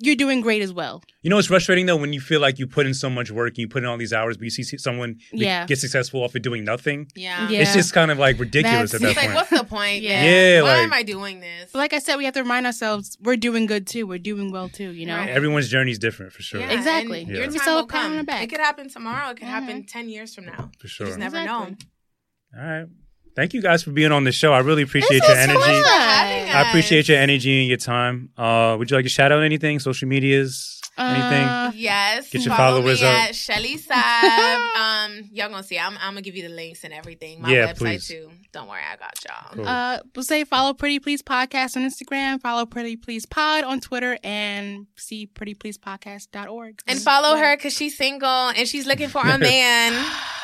you're doing great as well. You know, it's frustrating though when you feel like you put in so much work and you put in all these hours, but you see someone Yeah. get successful off of doing nothing. Yeah. Yeah. It's just kind of like ridiculous That's- at that It's like, point. what's the point? Yeah. Yeah, Why like- am I doing this? But like I said, we have to remind ourselves we're doing good too. We're doing well too. You know. Right. Everyone's journey is different for sure. Yeah, Exactly. Yeah. Your time yourself will a pat on come. back. It could happen tomorrow. It could Mhm. happen ten years from now. For sure. You just never Exactly. know. All right. Thank you guys for being on the show. I really appreciate This your energy. fun. for having I appreciate your energy and your time. Uh, would you like to shout out anything? Social medias? Anything? Uh, Yes. Get your follow followers me up. at Shelly Sab. um, y'all gonna see. I'm, I'm gonna give you the links and everything. My Yeah, website please. too. Don't worry, I got y'all. Cool. Uh, we'll say follow Pretty Please Podcast on Instagram, follow Pretty Please Pod on Twitter, and see prettypleasepodcast.org. And follow her because she's single and she's looking for a man,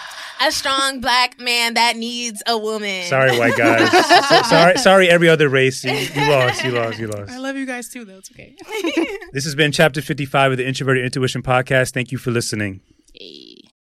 a strong black man that needs a woman. Sorry, white guys. So- sorry, sorry, every other race. You, you lost. You lost. You lost. I love you guys too, though. It's okay. This has been chapter 55 of the Introverted Intuition Podcast. Thank you for listening. Hey.